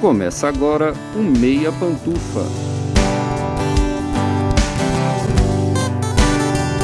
Começa agora o Meia Pantufa.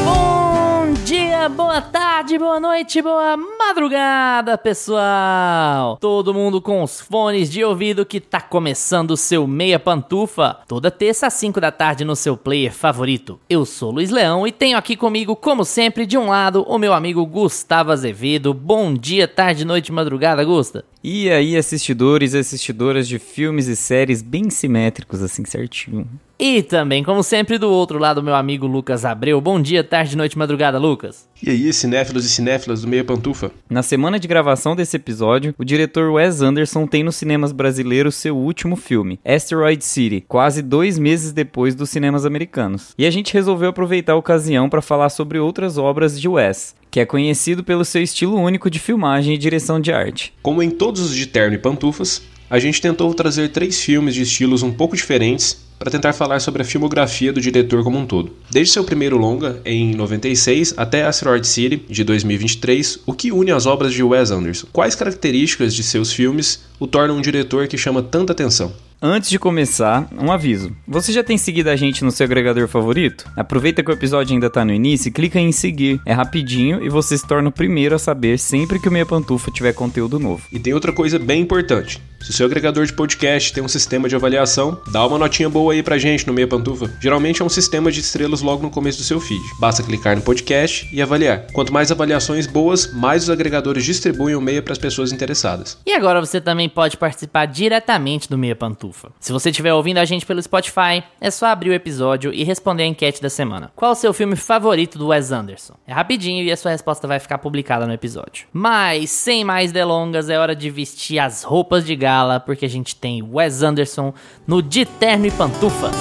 Bom dia, boa tarde, boa noite, boa madrugada, pessoal! Todo mundo com os fones de ouvido que tá começando o seu Meia Pantufa, toda terça às 5 da tarde no seu player favorito. Eu sou Luiz Leão e tenho aqui comigo, como sempre, de um lado, o meu amigo Gustavo Azevedo. Bom dia, tarde, noite, madrugada, Gusta. E aí, assistidores e assistidoras de filmes e séries bem simétricos, assim, certinho. E também, como sempre, do outro lado, meu amigo Lucas Abreu. Bom dia, tarde, noite, madrugada, Lucas. E aí, cinéfilos e cinéfilas do Meia Pantufa? Na semana de gravação desse episódio, o diretor Wes Anderson tem nos cinemas brasileiros seu último filme, Asteroid City, quase dois meses depois dos cinemas americanos. E a gente resolveu aproveitar a ocasião para falar sobre outras obras de Wes, que é conhecido pelo seu estilo único de filmagem e direção de arte. Como em todos os de terno e pantufas, a gente tentou trazer três filmes de estilos um pouco diferentes para tentar falar sobre a filmografia do diretor como um todo. Desde seu primeiro longa, em 96, até Asteroid City, de 2023, o que une as obras de Wes Anderson? Quais características de seus filmes o tornam um diretor que chama tanta atenção? Antes de começar, um aviso. Você já tem seguido a gente no seu agregador favorito? Aproveita que o episódio ainda tá no início e clica em seguir. É rapidinho e você se torna o primeiro a saber sempre que o Meia Pantufa tiver conteúdo novo. E tem outra coisa bem importante. Se o seu agregador de podcast tem um sistema de avaliação, dá uma notinha boa aí pra gente no Meia Pantufa. Geralmente é um sistema de estrelas logo no começo do seu feed. Basta clicar no podcast e avaliar. Quanto mais avaliações boas, mais os agregadores distribuem o Meia para as pessoas interessadas. E agora você também pode participar diretamente do Meia Pantufa. Se você estiver ouvindo a gente pelo Spotify, é só abrir o episódio e responder a enquete da semana. Qual o seu filme favorito do Wes Anderson? É rapidinho e a sua resposta vai ficar publicada no episódio. Mas, sem mais delongas, é hora de vestir as roupas de gala, porque a gente tem Wes Anderson no De Terno e Pantufas.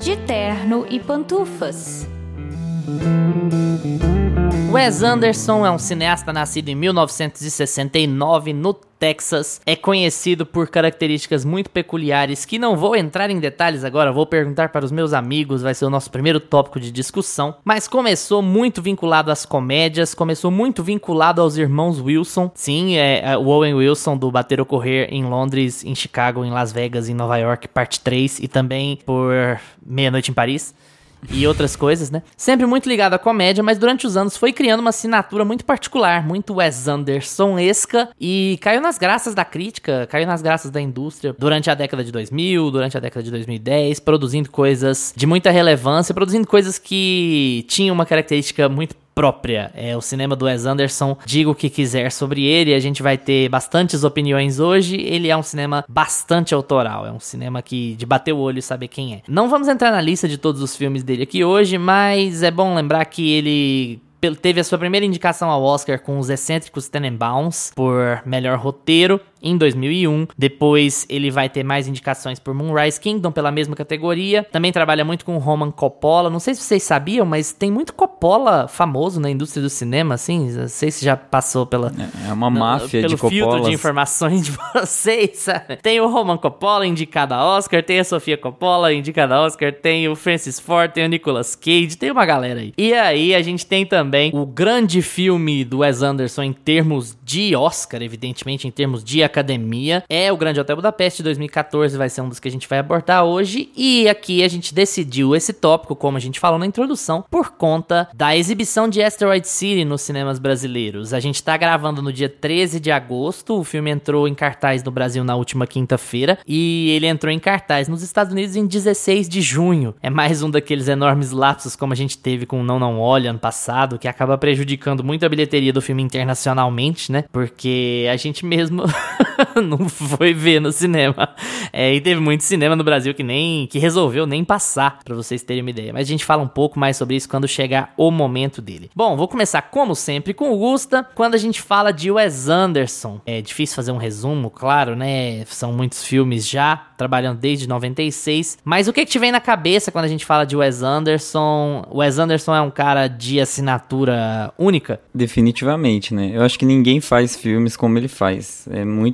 De terno e pantufas. Wes Anderson é um cineasta nascido em 1969 no Texas. É conhecido por características muito peculiares que não vou entrar em detalhes agora, vou perguntar para os meus amigos, vai ser o nosso primeiro tópico de discussão. Mas começou muito vinculado às comédias, começou muito vinculado aos irmãos Wilson. Sim, é, é o Owen Wilson do Bater ou Correr em Londres, em Chicago, em Las Vegas, em Nova York, parte 3 e também por Meia-Noite em Paris e outras coisas, né? Sempre muito ligado à comédia, mas durante os anos foi criando uma assinatura muito particular, muito Wes Anderson-esca e caiu nas graças da crítica, caiu nas graças da indústria durante a década de 2000, durante a década de 2010, produzindo coisas de muita relevância, produzindo coisas que tinham uma característica muito própria. É o cinema do Wes Anderson. Diga o que quiser sobre ele, a gente vai ter bastantes opiniões hoje. Ele é um cinema bastante autoral, é um cinema que de bater o olho e saber quem é. Não vamos entrar na lista de todos os filmes dele aqui hoje, mas é bom lembrar que ele teve a sua primeira indicação ao Oscar com Os Excêntricos Tenenbaums por melhor roteiro em 2001. Depois ele vai ter mais indicações por Moonrise Kingdom pela mesma categoria. Também trabalha muito com Roman Coppola. Não sei se vocês sabiam, mas tem muito Coppola famoso na indústria do cinema, assim. Não sei se já passou pela é uma máfia pelo de Coppola. filtro de informações de vocês. Sabe? Tem o Roman Coppola indicado a Oscar, tem a Sofia Coppola indicada a Oscar, tem o Francis Ford, tem o Nicolas Cage, tem uma galera aí. E aí a gente tem também o grande filme do Wes Anderson em termos de Oscar, evidentemente, em termos de academia, é o Grande Hotel Budapeste 2014, vai ser um dos que a gente vai abordar hoje. E aqui a gente decidiu esse tópico, como a gente falou na introdução, por conta da exibição de Asteroid City nos cinemas brasileiros. A gente tá gravando no dia 13 de agosto, o filme entrou em cartaz no Brasil na última quinta-feira e ele entrou em cartaz nos Estados Unidos em 16 de junho. É mais um daqueles enormes lapsos como a gente teve com Não Não Olha ano passado, que acaba prejudicando muito a bilheteria do filme internacionalmente, né? Porque a gente mesmo não foi ver no cinema. É, e teve muito cinema no Brasil que nem que resolveu nem passar, para vocês terem uma ideia. Mas a gente fala um pouco mais sobre isso quando chegar o momento dele. Bom, vou começar como sempre com o Gusta. Quando a gente fala de Wes Anderson, é difícil fazer um resumo, claro, né? São muitos filmes já, trabalhando desde 96. Mas o que, que te vem na cabeça quando a gente fala de Wes Anderson? Wes Anderson é um cara de assinatura única? Definitivamente, né? Eu acho que ninguém faz filmes como ele faz. É muito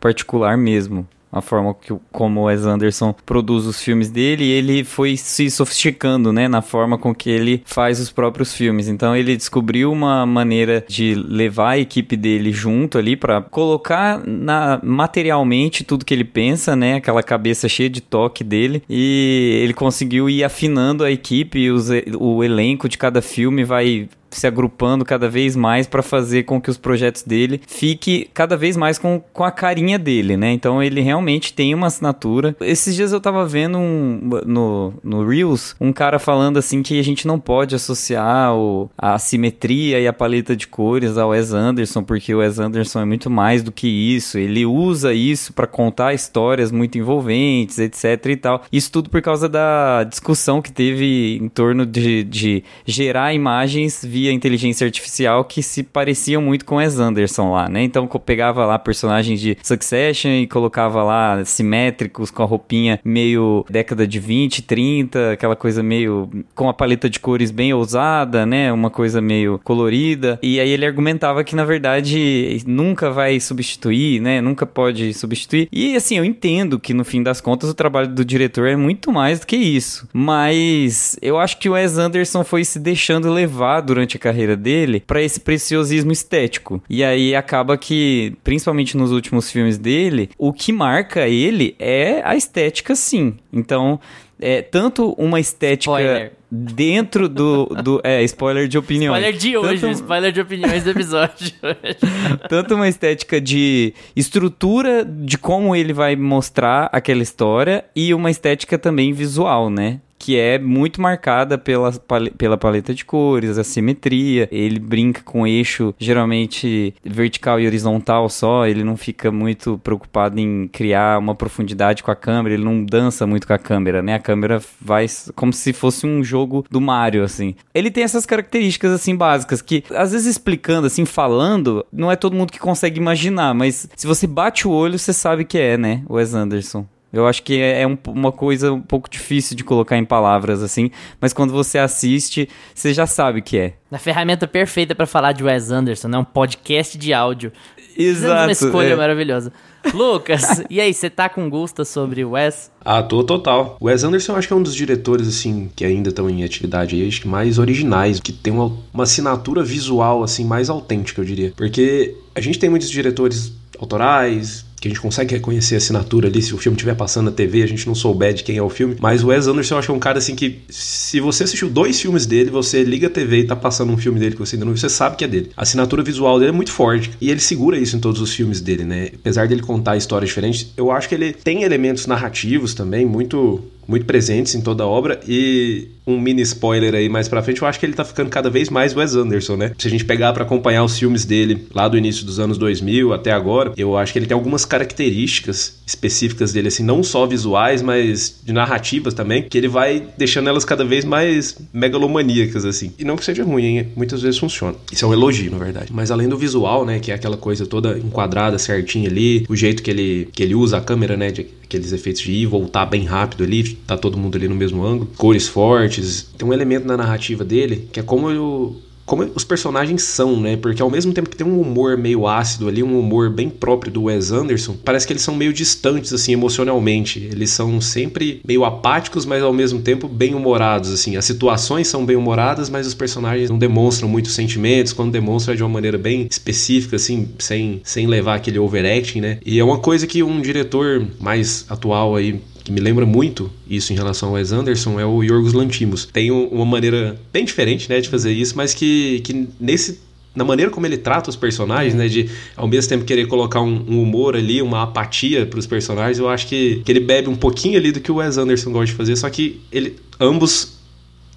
particular mesmo. a forma que, como o Wes Anderson produz os filmes dele, ele foi se sofisticando, né, na forma com que ele faz os próprios filmes. Então ele descobriu uma maneira de levar a equipe dele junto ali para colocar na, materialmente tudo que ele pensa, né, aquela cabeça cheia de toque dele, e ele conseguiu ir afinando a equipe, os, o elenco de cada filme vai se agrupando cada vez mais para fazer com que os projetos dele fique cada vez mais com, com a carinha dele, né? Então ele realmente tem uma assinatura. Esses dias eu tava vendo um, no, no Reels um cara falando assim que a gente não pode associar o, a simetria e a paleta de cores ao Wes Anderson, porque o Wes Anderson é muito mais do que isso. Ele usa isso para contar histórias muito envolventes, etc e tal. Isso tudo por causa da discussão que teve em torno de, de gerar imagens via inteligência artificial que se pareciam muito com Wes Anderson lá, né? Então pegava lá personagens de Succession e colocava lá simétricos com a roupinha meio década de 20, 30, aquela coisa meio com a paleta de cores bem ousada, né? Uma coisa meio colorida. E aí ele argumentava que na verdade nunca vai substituir, né? Nunca pode substituir. E assim, eu entendo que no fim das contas o trabalho do diretor é muito mais do que isso. Mas eu acho que o Wes Anderson foi se deixando levar durante durante a carreira dele para esse preciosismo estético. E aí acaba que, principalmente nos últimos filmes dele, o que marca ele é a estética, sim. Então, é tanto uma estética. Spoiler. Dentro do, do. É, spoiler de opinião. Spoiler de hoje, tanto, spoiler de opiniões do episódio. tanto uma estética de estrutura de como ele vai mostrar aquela história e uma estética também visual, né? Que é muito marcada pela, pela paleta de cores, a simetria. Ele brinca com eixo geralmente vertical e horizontal só, ele não fica muito preocupado em criar uma profundidade com a câmera, ele não dança muito com a câmera, né? A câmera vai como se fosse um jogo do Mario, assim. Ele tem essas características, assim, básicas, que às vezes explicando, assim, falando, não é todo mundo que consegue imaginar, mas se você bate o olho, você sabe que é, né? Wes Anderson. Eu acho que é, é um, uma coisa um pouco difícil de colocar em palavras assim, mas quando você assiste, você já sabe que é. A ferramenta perfeita para falar de Wes Anderson, né? Um podcast de áudio. Exato. Uma escolha é. maravilhosa. Lucas, e aí, você tá com gosto sobre o Wes? Ah, tô total. O Wes Anderson eu acho que é um dos diretores, assim, que ainda estão em atividade aí, acho que mais originais, que tem uma, uma assinatura visual, assim, mais autêntica, eu diria. Porque a gente tem muitos diretores autorais, que a gente consegue reconhecer a assinatura ali, se o filme estiver passando na TV, a gente não souber de quem é o filme. Mas o Wes Anderson eu acho que é um cara assim que, se você assistiu dois filmes dele, você liga a TV e tá passando um filme dele que você ainda não viu, você sabe que é dele. A assinatura visual dele é muito forte. E ele segura isso em todos os filmes dele, né? Apesar dele contar histórias diferentes, eu acho que ele tem elementos narrativos também muito muito presentes em toda a obra e um mini spoiler aí mais pra frente, eu acho que ele tá ficando cada vez mais Wes Anderson, né? Se a gente pegar para acompanhar os filmes dele lá do início dos anos 2000 até agora, eu acho que ele tem algumas características específicas dele, assim, não só visuais, mas de narrativas também, que ele vai deixando elas cada vez mais megalomaníacas, assim. E não que seja ruim, hein? Muitas vezes funciona. Isso é um elogio, na verdade. Mas além do visual, né, que é aquela coisa toda enquadrada certinha ali, o jeito que ele, que ele usa a câmera, né, de aqueles efeitos de ir e voltar bem rápido ali, tá todo mundo ali no mesmo ângulo, cores fortes. Tem um elemento na narrativa dele que é como eu, como os personagens são, né? Porque ao mesmo tempo que tem um humor meio ácido ali, um humor bem próprio do Wes Anderson, parece que eles são meio distantes, assim, emocionalmente. Eles são sempre meio apáticos, mas ao mesmo tempo bem humorados, assim. As situações são bem humoradas, mas os personagens não demonstram muitos sentimentos, quando demonstram é de uma maneira bem específica, assim, sem, sem levar aquele overacting, né? E é uma coisa que um diretor mais atual aí que me lembra muito isso em relação ao Wes Anderson é o Yorgos Lantimos. Tem uma maneira bem diferente, né, de fazer isso, mas que, que nesse na maneira como ele trata os personagens, né? De ao mesmo tempo querer colocar um, um humor ali, uma apatia para os personagens, eu acho que, que ele bebe um pouquinho ali do que o Wes Anderson gosta de fazer, só que ele ambos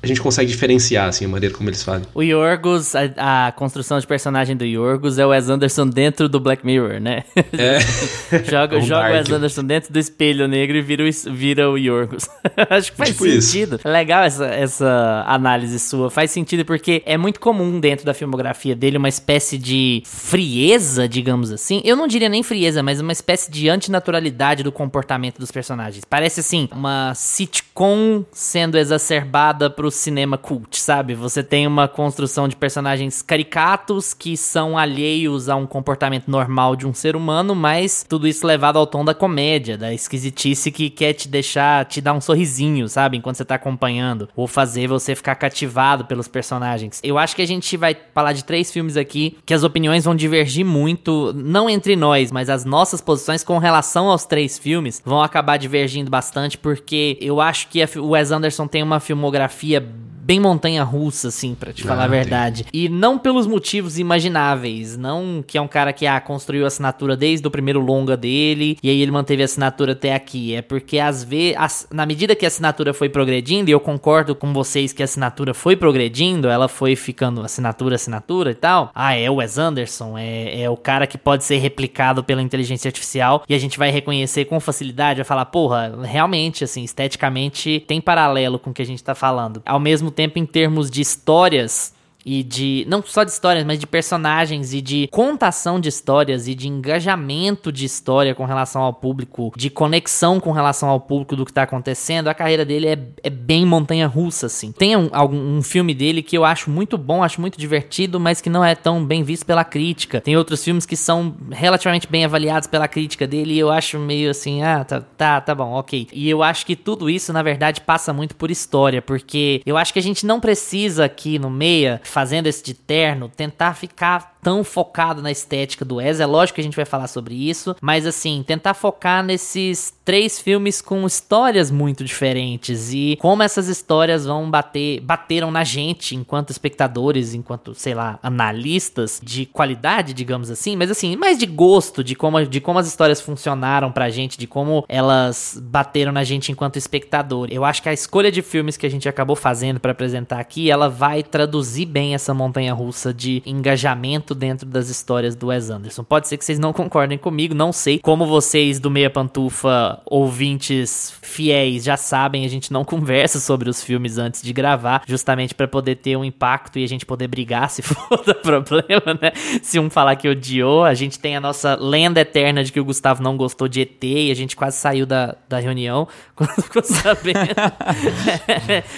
a gente consegue diferenciar, assim, a maneira como eles fazem. O Yorgos, a, a, construção de personagem do Yorgos é o Wes Anderson dentro do Black Mirror, né? É. joga é um joga o Wes Anderson dentro do espelho negro e vira o, vira o Yorgos. Acho que faz tipo sentido. Isso. Legal essa, essa análise sua. Faz sentido porque é muito comum dentro da filmografia dele uma espécie de frieza, digamos assim. Eu não diria nem frieza, mas uma espécie de antinaturalidade do comportamento dos personagens. Parece, assim, uma sitcom sendo exacerbada pro cinema cult, sabe? Você tem uma construção de personagens caricatos que são alheios a um comportamento normal de um ser humano, mas tudo isso levado ao tom da comédia, da esquisitice que quer te deixar, te dar um sorrisinho, sabe? Enquanto você tá acompanhando, ou fazer você ficar cativado pelos personagens. Eu acho que a gente vai falar de três filmes aqui que as opiniões vão divergir muito, não entre nós, mas as nossas posições com relação aos três filmes vão acabar divergindo bastante, porque eu acho que o Wes Anderson tem uma filmografia a bem montanha russa, assim, para te falar ah, a verdade. E não pelos motivos imagináveis. Não que é um cara que ah, construiu a assinatura desde o primeiro longa dele e aí ele manteve a assinatura até aqui. É porque às vezes, na medida que a assinatura foi progredindo, e eu concordo com vocês que a assinatura foi progredindo, ela foi ficando assinatura, assinatura e tal. Ah, é o Wes Anderson, é, é o cara que pode ser replicado pela inteligência artificial e a gente vai reconhecer com facilidade, vai falar, porra, realmente, assim, esteticamente tem paralelo com o que a gente tá falando. Ao mesmo tempo em termos de histórias e de não só de histórias, mas de personagens e de contação de histórias e de engajamento de história com relação ao público, de conexão com relação ao público do que tá acontecendo, a carreira dele é, é bem montanha russa, assim. Tem um, algum, um filme dele que eu acho muito bom, acho muito divertido, mas que não é tão bem visto pela crítica. Tem outros filmes que são relativamente bem avaliados pela crítica dele e eu acho meio assim, ah, tá, tá, tá bom, ok. E eu acho que tudo isso, na verdade, passa muito por história, porque eu acho que a gente não precisa aqui no meia fazendo esse de terno, tentar ficar tão focado na estética do Wes. É lógico que a gente vai falar sobre isso, mas assim, tentar focar nesses três filmes com histórias muito diferentes e como essas histórias vão bater, bateram na gente enquanto espectadores, enquanto, sei lá, analistas de qualidade, digamos assim, mas assim, mais de gosto de como, de como as histórias funcionaram pra gente, de como elas bateram na gente enquanto espectador. Eu acho que a escolha de filmes que a gente acabou fazendo para apresentar aqui, ela vai traduzir bem essa montanha russa de engajamento dentro das histórias do Wes Anderson. Pode ser que vocês não concordem comigo, não sei. Como vocês do Meia Pantufa, ouvintes fiéis, já sabem, a gente não conversa sobre os filmes antes de gravar, justamente para poder ter um impacto e a gente poder brigar se for dar problema, né? Se um falar que odiou, a gente tem a nossa lenda eterna de que o Gustavo não gostou de ET e a gente quase saiu da, da reunião quando ficou sabendo.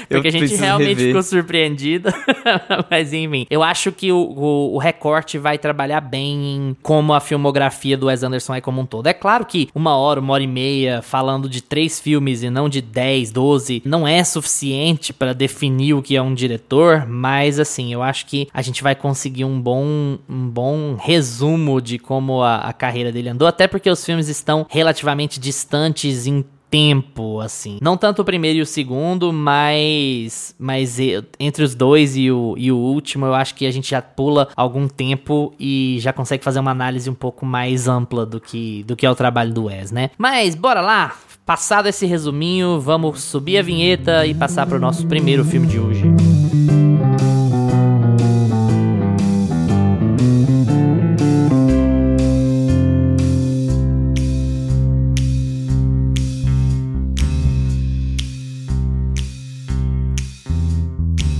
Porque a gente realmente rever. ficou surpreendido. Mas enfim, eu acho que o, o, o recorte vai trabalhar bem em como a filmografia do Wes Anderson é como um todo. É claro que uma hora, uma hora e meia falando de três filmes e não de 10, 12 não é suficiente para definir o que é um diretor, mas assim, eu acho que a gente vai conseguir um bom, um bom resumo de como a, a carreira dele andou, até porque os filmes estão relativamente distantes em tempo, assim. Não tanto o primeiro e o segundo, mas, mas entre os dois e o, e o último, eu acho que a gente já pula algum tempo e já consegue fazer uma análise um pouco mais ampla do que, do que é o trabalho do Wes, né? Mas bora lá! Passado esse resuminho, vamos subir a vinheta e passar para o nosso primeiro filme de hoje.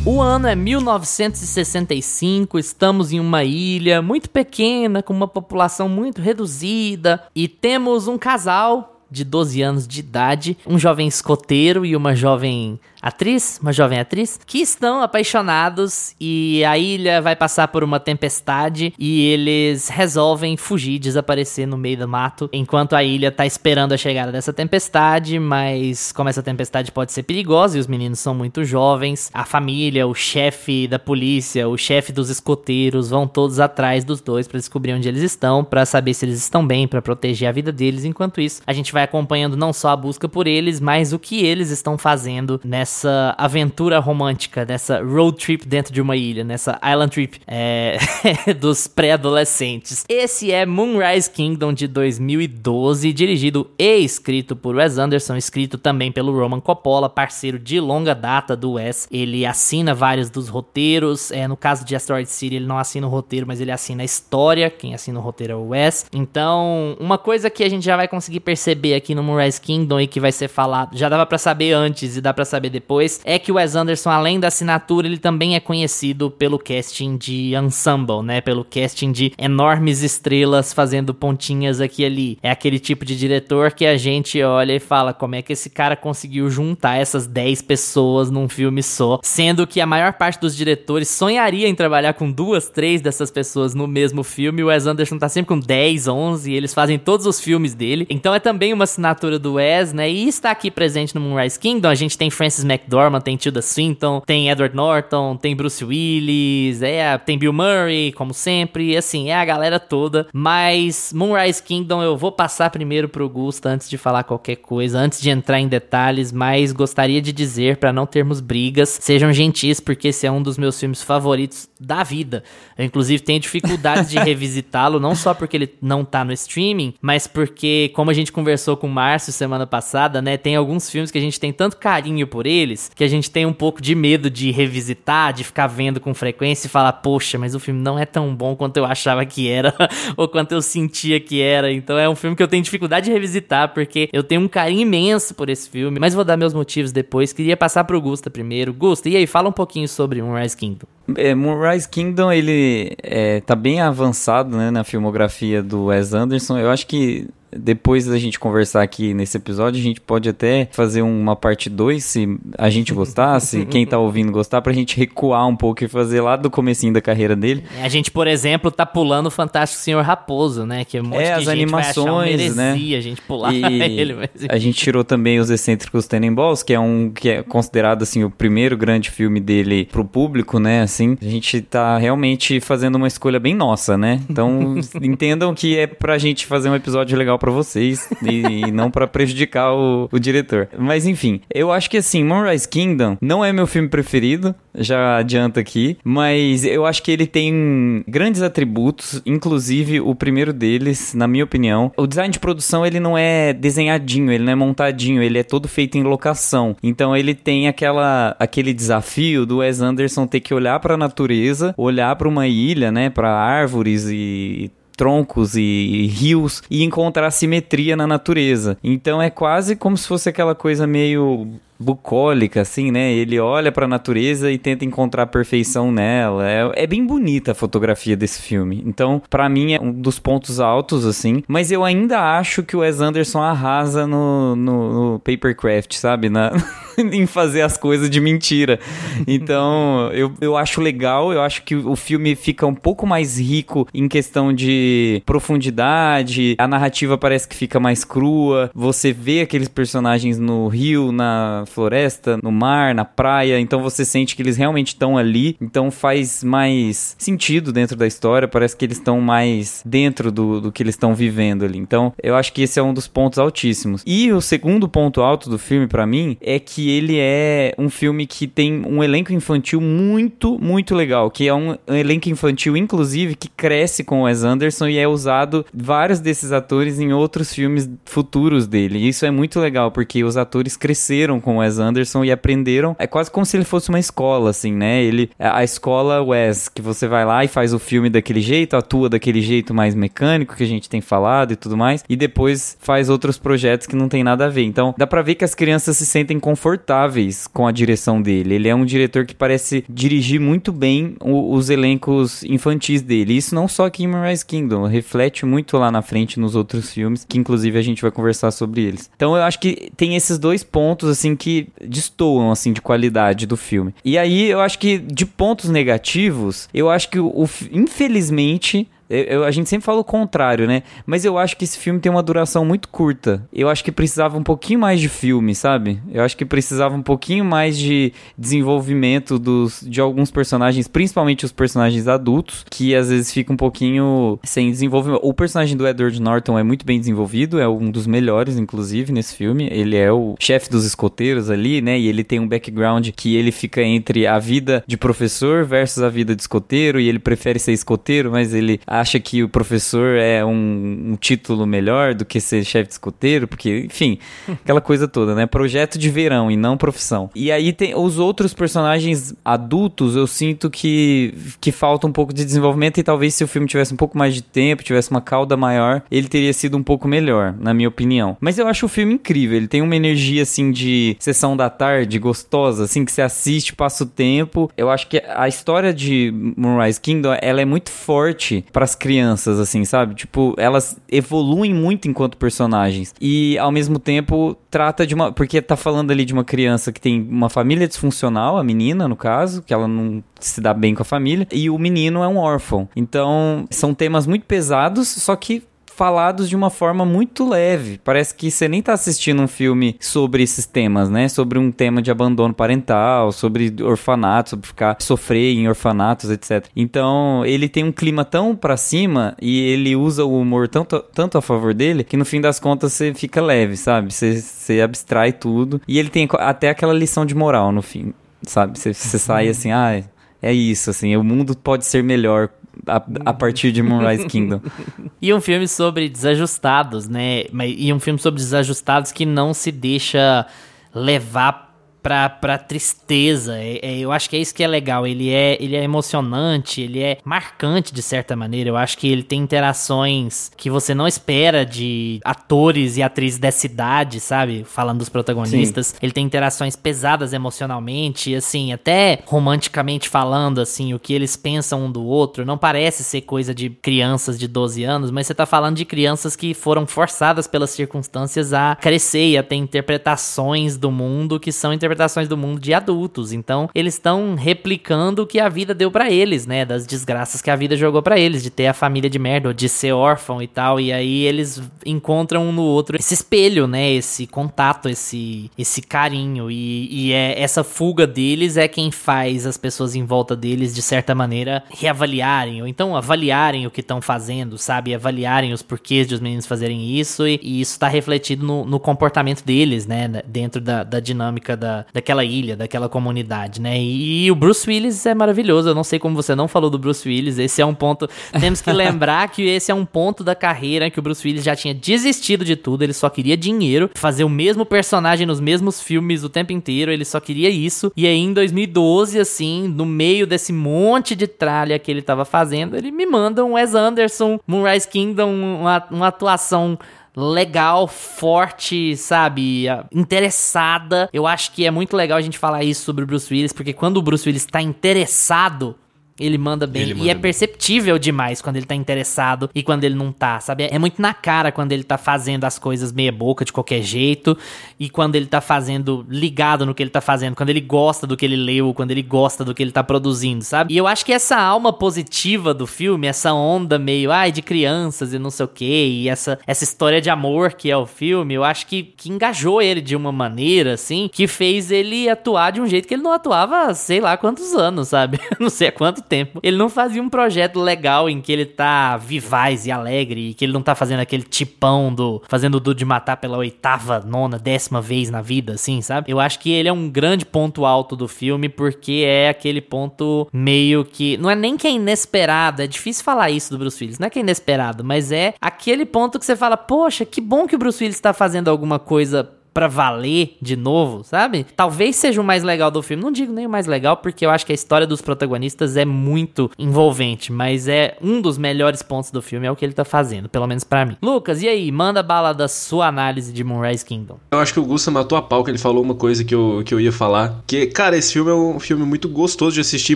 O ano é 1965, estamos em uma ilha muito pequena, com uma população muito reduzida, e temos um casal de 12 anos de idade, um jovem escoteiro e uma jovem atriz, uma jovem atriz, que estão apaixonados e a ilha vai passar por uma tempestade e eles resolvem fugir, desaparecer no meio do mato, enquanto a ilha tá esperando a chegada dessa tempestade, mas como essa tempestade pode ser perigosa e os meninos são muito jovens, a família, o chefe da polícia, o chefe dos escoteiros vão todos atrás dos dois para descobrir onde eles estão, para saber se eles estão bem, para proteger a vida deles. Enquanto isso, a gente vai acompanhando não só a busca por eles, mas o que eles estão fazendo nessa nessa aventura romântica, nessa road trip dentro de uma ilha, nessa island trip é, dos pré-adolescentes. Esse é Moonrise Kingdom de 2012, dirigido e escrito por Wes Anderson, escrito também pelo Roman Coppola, parceiro de longa data do Wes. Ele assina vários dos roteiros. É, no caso de Asteroid City, ele não assina o roteiro, mas ele assina a história. Quem assina o roteiro é o Wes. Então, uma coisa que a gente já vai conseguir perceber aqui no Moonrise Kingdom e que vai ser falado, já dava para saber antes e dá para saber depois depois, é que o Wes Anderson, além da assinatura, ele também é conhecido pelo casting de ensemble, né? Pelo casting de enormes estrelas fazendo pontinhas aqui e ali. É aquele tipo de diretor que a gente olha e fala como é que esse cara conseguiu juntar essas 10 pessoas num filme só, sendo que a maior parte dos diretores sonharia em trabalhar com duas, três dessas pessoas no mesmo filme. O Wes Anderson tá sempre com 10, 11, e eles fazem todos os filmes dele. Então é também uma assinatura do Wes, né? E está aqui presente no Moonrise Kingdom. A gente tem Francis McDormand, tem Tilda Swinton, tem Edward Norton, tem Bruce Willis, é, tem Bill Murray, como sempre. Assim, é a galera toda. Mas Moonrise Kingdom eu vou passar primeiro pro Gusta antes de falar qualquer coisa, antes de entrar em detalhes, mas gostaria de dizer, para não termos brigas, sejam gentis, porque esse é um dos meus filmes favoritos da vida. Eu, inclusive, tenho dificuldades de revisitá-lo, não só porque ele não tá no streaming, mas porque, como a gente conversou com o Márcio semana passada, né, tem alguns filmes que a gente tem tanto carinho por eles, que a gente tem um pouco de medo de revisitar, de ficar vendo com frequência e falar, poxa, mas o filme não é tão bom quanto eu achava que era, ou quanto eu sentia que era. Então é um filme que eu tenho dificuldade de revisitar, porque eu tenho um carinho imenso por esse filme, mas vou dar meus motivos depois. Queria passar pro Gusta primeiro. Gusta, e aí, fala um pouquinho sobre Moonrise Kingdom. É, Moonrise Kingdom, ele é, tá bem avançado né, na filmografia do Wes Anderson. Eu acho que depois da gente conversar aqui nesse episódio, a gente pode até fazer uma parte 2, se a gente gostar, se quem tá ouvindo gostar, pra gente recuar um pouco e fazer lá do comecinho da carreira dele. A gente, por exemplo, tá pulando o Fantástico Senhor Raposo, né? Que é um monte É, de as gente animações, vai achar uma né? heresia a gente pular E ele. Mas... a gente tirou também os excêntricos Tenenballs, que é um que é considerado assim o primeiro grande filme dele pro público, né? Assim, a gente tá realmente fazendo uma escolha bem nossa, né? Então entendam que é pra gente fazer um episódio legal pra vocês e, e não pra prejudicar o, o diretor. Mas enfim, eu acho que assim, Moonrise Kingdom não é meu filme preferido, já adianto aqui, mas eu acho que ele tem grandes atributos, inclusive o primeiro deles, na minha opinião. O design de produção ele não é desenhadinho, ele não é montadinho, ele é todo feito em locação. Então ele tem aquela aquele desafio do Wes Anderson ter que olhar para a natureza, olhar para uma ilha, né, para árvores e troncos e, e rios e encontrar simetria na natureza. Então é quase como se fosse aquela coisa meio bucólica, assim, né? Ele olha pra natureza e tenta encontrar perfeição nela. É, é bem bonita a fotografia desse filme. Então, pra mim, é um dos pontos altos, assim. Mas eu ainda acho que o Wes Anderson arrasa no, no, no Papercraft, sabe? Na, em fazer as coisas de mentira. Então, eu, eu acho legal. Eu acho que o filme fica um pouco mais rico em questão de profundidade. A narrativa parece que fica mais crua. Você vê aqueles personagens no rio, na floresta, no mar, na praia, então você sente que eles realmente estão ali, então faz mais sentido dentro da história, parece que eles estão mais dentro do, do que eles estão vivendo ali. Então, eu acho que esse é um dos pontos altíssimos. E o segundo ponto alto do filme para mim é que ele é um filme que tem um elenco infantil muito, muito legal, que é um, um elenco infantil inclusive que cresce com o Wes Anderson e é usado vários desses atores em outros filmes futuros dele. E isso é muito legal porque os atores cresceram com o Wes Anderson e aprenderam. É quase como se ele fosse uma escola, assim, né? Ele, a escola Wes, que você vai lá e faz o filme daquele jeito, atua daquele jeito mais mecânico que a gente tem falado e tudo mais, e depois faz outros projetos que não tem nada a ver. Então, dá pra ver que as crianças se sentem confortáveis com a direção dele. Ele é um diretor que parece dirigir muito bem o, os elencos infantis dele. Isso não só aqui em Moonrise Kingdom, reflete muito lá na frente nos outros filmes, que inclusive a gente vai conversar sobre eles. Então, eu acho que tem esses dois pontos, assim, que destoam, assim, de qualidade do filme. E aí, eu acho que de pontos negativos, eu acho que, o, o infelizmente, eu, eu, a gente sempre fala o contrário, né? Mas eu acho que esse filme tem uma duração muito curta. Eu acho que precisava um pouquinho mais de filme, sabe? Eu acho que precisava um pouquinho mais de desenvolvimento dos, de alguns personagens, principalmente os personagens adultos, que às vezes fica um pouquinho sem desenvolvimento. O personagem do Edward Norton é muito bem desenvolvido, é um dos melhores, inclusive, nesse filme. Ele é o chefe dos escoteiros ali, né? E ele tem um background que ele fica entre a vida de professor versus a vida de escoteiro, e ele prefere ser escoteiro, mas ele acha que o professor é um, um título melhor do que ser chefe de escoteiro, porque, enfim, aquela coisa toda, né? Projeto de verão e não profissão. E aí tem os outros personagens adultos, eu sinto que, que falta um pouco de desenvolvimento e talvez se o filme tivesse um pouco mais de tempo, tivesse uma cauda maior, ele teria sido um pouco melhor, na minha opinião. Mas eu acho o filme incrível, ele tem uma energia assim de sessão da tarde, gostosa, assim, que você assiste, passa o tempo. Eu acho que a história de Moonrise Kingdom, ela é muito forte para as crianças, assim, sabe? Tipo, elas evoluem muito enquanto personagens. E ao mesmo tempo trata de uma. Porque tá falando ali de uma criança que tem uma família disfuncional, a menina, no caso, que ela não se dá bem com a família, e o menino é um órfão. Então, são temas muito pesados, só que falados de uma forma muito leve. Parece que você nem tá assistindo um filme sobre esses temas, né? Sobre um tema de abandono parental, sobre orfanato, sobre ficar sofrer em orfanatos, etc. Então, ele tem um clima tão para cima e ele usa o humor tanto, tanto a favor dele que no fim das contas você fica leve, sabe? Você, você abstrai tudo. E ele tem até aquela lição de moral no fim, sabe? Você, você sai assim, ah, é isso, assim, o mundo pode ser melhor a, a partir de Moonrise Kingdom. e um filme sobre desajustados, né? E um filme sobre desajustados que não se deixa levar pra, pra tristeza. É, é, eu acho que é isso que é legal. Ele é, ele é emocionante, ele é marcante de certa maneira. Eu acho que ele tem interações que você não espera de atores e atrizes dessa idade, sabe? Falando dos protagonistas. Sim. Ele tem interações pesadas emocionalmente, assim, até romanticamente falando, assim, o que eles pensam um do outro. Não parece ser coisa de crianças de 12 anos, mas você tá falando de crianças que foram forçadas pelas circunstâncias a crescer e a ter interpretações do mundo que são interpretações interpretações do mundo de adultos. Então, eles estão replicando o que a vida deu para eles, né? Das desgraças que a vida jogou para eles, de ter a família de merda, de ser órfão e tal. E aí eles encontram um no outro esse espelho, né? Esse contato, esse, esse carinho. E, e é essa fuga deles é quem faz as pessoas em volta deles, de certa maneira, reavaliarem, ou então avaliarem o que estão fazendo, sabe? Avaliarem os porquês de os meninos fazerem isso. E, e isso tá refletido no, no comportamento deles, né? Dentro da, da dinâmica da, daquela ilha, daquela comunidade, né? E, e, o Bruce Willis é maravilhoso. Eu não sei como você não falou do Bruce Willis. Esse é um ponto. Temos que lembrar que esse é um ponto da carreira que o Bruce Willis já tinha desistido de tudo. Ele só queria dinheiro, fazer o mesmo personagem nos mesmos filmes o tempo inteiro. Ele só queria isso. E aí, em 2012, assim, no meio desse monte de tralha que ele tava fazendo, ele me manda um Wes Anderson, Moonrise Kingdom, uma, uma atuação legal, forte, sabe? Interessada. Eu acho que é muito legal a gente falar isso sobre o Bruce Willis, porque quando o Bruce Willis tá interessado, ele manda bem. Ele manda e é perceptível bem. demais quando ele tá interessado e quando ele não tá, sabe? É muito na cara quando ele tá fazendo as coisas meia boca de qualquer jeito e quando ele tá fazendo ligado no que ele tá fazendo, quando ele gosta do que ele leu, quando ele gosta do que ele tá produzindo, sabe? E eu acho que essa alma positiva do filme, essa onda meio, ai, de crianças e não sei o que, e essa, essa história de amor que é o filme, eu acho que, que engajou ele de uma maneira, assim, que fez ele atuar de um jeito que ele não atuava, sei lá quantos anos, sabe? não sei há quanto tempo, ele não fazia um projeto legal em que ele tá vivaz e alegre, e que ele não tá fazendo aquele tipão do. fazendo o de matar pela oitava, nona, décima vez na vida, assim, sabe? Eu acho que ele é um grande ponto alto do filme, porque é aquele ponto meio que. Não é nem que é inesperado, é difícil falar isso do Bruce Willis, não é que é inesperado, mas é aquele ponto que você fala, poxa, que bom que o Bruce Willis tá fazendo alguma coisa pra valer de novo, sabe? Talvez seja o mais legal do filme. Não digo nem o mais legal, porque eu acho que a história dos protagonistas é muito envolvente, mas é um dos melhores pontos do filme, é o que ele tá fazendo, pelo menos para mim. Lucas, e aí? Manda bala da sua análise de Moonrise Kingdom. Eu acho que o Gusta matou a pau, que ele falou uma coisa que eu, que eu ia falar. Que, cara, esse filme é um filme muito gostoso de assistir,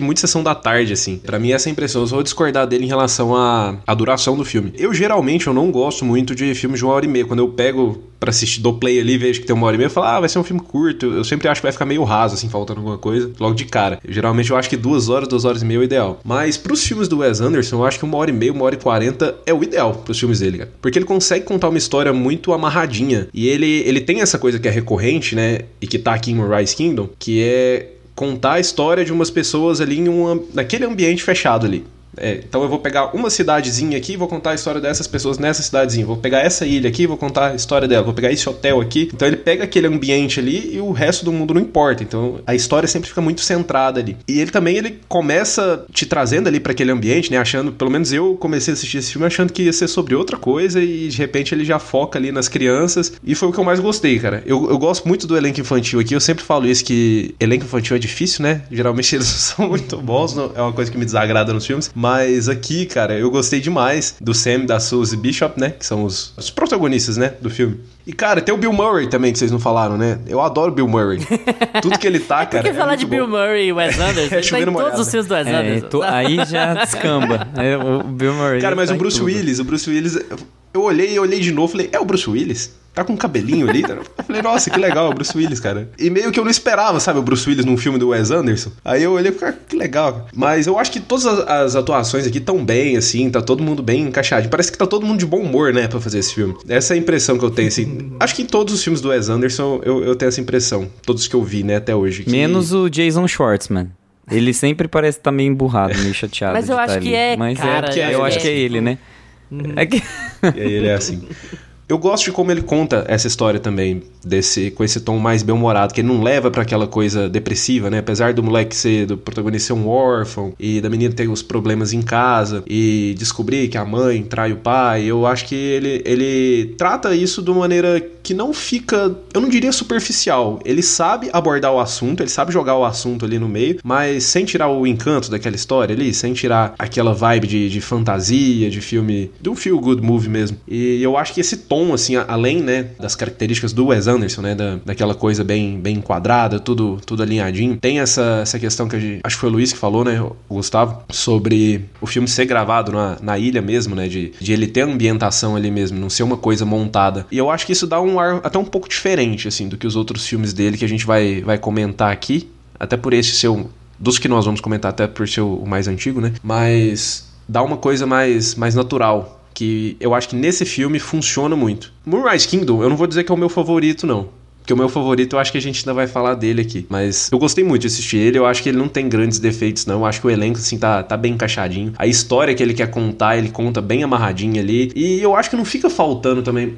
muito sessão da tarde, assim. para mim, essa é a impressão. Eu vou discordar dele em relação à, à duração do filme. Eu, geralmente, eu não gosto muito de filmes de uma hora e meia. Quando eu pego para assistir do play ali, vejo que tem uma hora e meia, eu falo, ah, vai ser um filme curto. Eu sempre acho que vai ficar meio raso, assim, faltando alguma coisa, logo de cara. Eu, geralmente eu acho que duas horas, duas horas e meia é o ideal. Mas pros filmes do Wes Anderson, eu acho que uma hora e meia, uma hora e quarenta é o ideal pros filmes dele, cara. Porque ele consegue contar uma história muito amarradinha. E ele, ele tem essa coisa que é recorrente, né? E que tá aqui em Rise Kingdom, que é contar a história de umas pessoas ali em um, naquele ambiente fechado ali É, então eu vou pegar uma cidadezinha aqui vou contar a história dessas pessoas nessa cidadezinha. Vou pegar essa ilha aqui vou contar a história dela. Vou pegar esse hotel aqui. Então ele pega aquele ambiente ali e o resto do mundo não importa. Então a história sempre fica muito centrada ali. E ele também ele começa te trazendo ali para aquele ambiente, né? Achando, pelo menos eu comecei a assistir esse filme achando que ia ser sobre outra coisa e de repente ele já foca ali nas crianças. E foi o que eu mais gostei, cara. Eu, eu gosto muito do elenco infantil aqui. Eu sempre falo isso que elenco infantil é difícil, né? Geralmente eles são muito bons, é uma coisa que me desagrada nos filmes. Mas aqui, cara, eu gostei demais do Sam, da Suzy Bishop, né? Que são os, os protagonistas, né? Do filme. E, cara, tem o Bill Murray também, que vocês não falaram, né? Eu adoro o Bill Murray. Tudo que ele tá, cara. Por que é falar de muito Bill bom. Murray e Wes Anderson? É, ele tá em todos os filmes do Wes É, Anderson. tô- aí já descamba. É, o Bill Murray. Cara, mas tá o Bruce. Willis, o Bruce Willis, eu olhei e olhei de novo, falei, é o Bruce Willis? Tá com um cabelinho ali? Eu falei, nossa, que legal, é o Bruce Willis, cara. E meio que eu não esperava, sabe, o Bruce Willis num filme do Wes Anderson. Aí eu olhei e falei, ah, que legal. Mas eu acho que todas as, as atuações aqui estão bem, assim, tá todo mundo bem encaixado. Parece que tá todo mundo de bom humor, né, pra fazer esse filme. Essa é a impressão que eu tenho, assim. Acho que em todos os filmes do Wes Anderson eu, eu tenho essa impressão. Todos que eu vi, né, até hoje. que- Menos o Jason Schwartzman. Ele sempre parece estar meio emburrado, meio chateado. Mas eu de acho tá que ali. é, Mas cara, é, eu é- acho que é ele, né? É que... E aí ele é assim. Eu gosto de como ele conta essa história também, desse com esse tom mais bem-humorado, que ele não leva pra aquela coisa depressiva, né? Apesar do moleque ser, do protagonista ser um órfão, e da menina ter os problemas em casa, e descobrir que a mãe trai o pai, eu acho que ele, ele trata isso de uma maneira que não fica, eu não diria superficial. Ele sabe abordar o assunto, ele sabe jogar o assunto ali no meio, mas sem tirar o encanto daquela história ali, sem tirar aquela vibe de, de fantasia, de filme, de um feel good movie mesmo. E eu acho que esse tom, assim, além, né, das características do Wes Anderson, né, da, daquela coisa bem, bem enquadrada, tudo, tudo alinhadinho, tem essa, essa questão que gente, acho que foi o Luiz que falou, né, o Gustavo, sobre o filme ser gravado na, na ilha mesmo, né, de, de ele ter ambientação ali mesmo, não ser uma coisa montada. E eu acho que isso dá um ar até um pouco diferente, assim, do que os outros filmes dele que a gente vai, vai comentar aqui, até por esse ser um, dos que nós vamos comentar até por ser o mais antigo, né? Mas dá uma coisa mais, mais natural, que eu acho que nesse filme funciona muito. Moonrise Kingdom, eu não vou dizer que é o meu favorito, não. Porque o meu favorito, eu acho que a gente ainda vai falar dele aqui. Mas eu gostei muito de assistir ele. Eu acho que ele não tem grandes defeitos, não. Eu acho que o elenco, assim, tá, tá bem encaixadinho. A história que ele quer contar, ele conta bem amarradinho ali. E eu acho que não fica faltando também.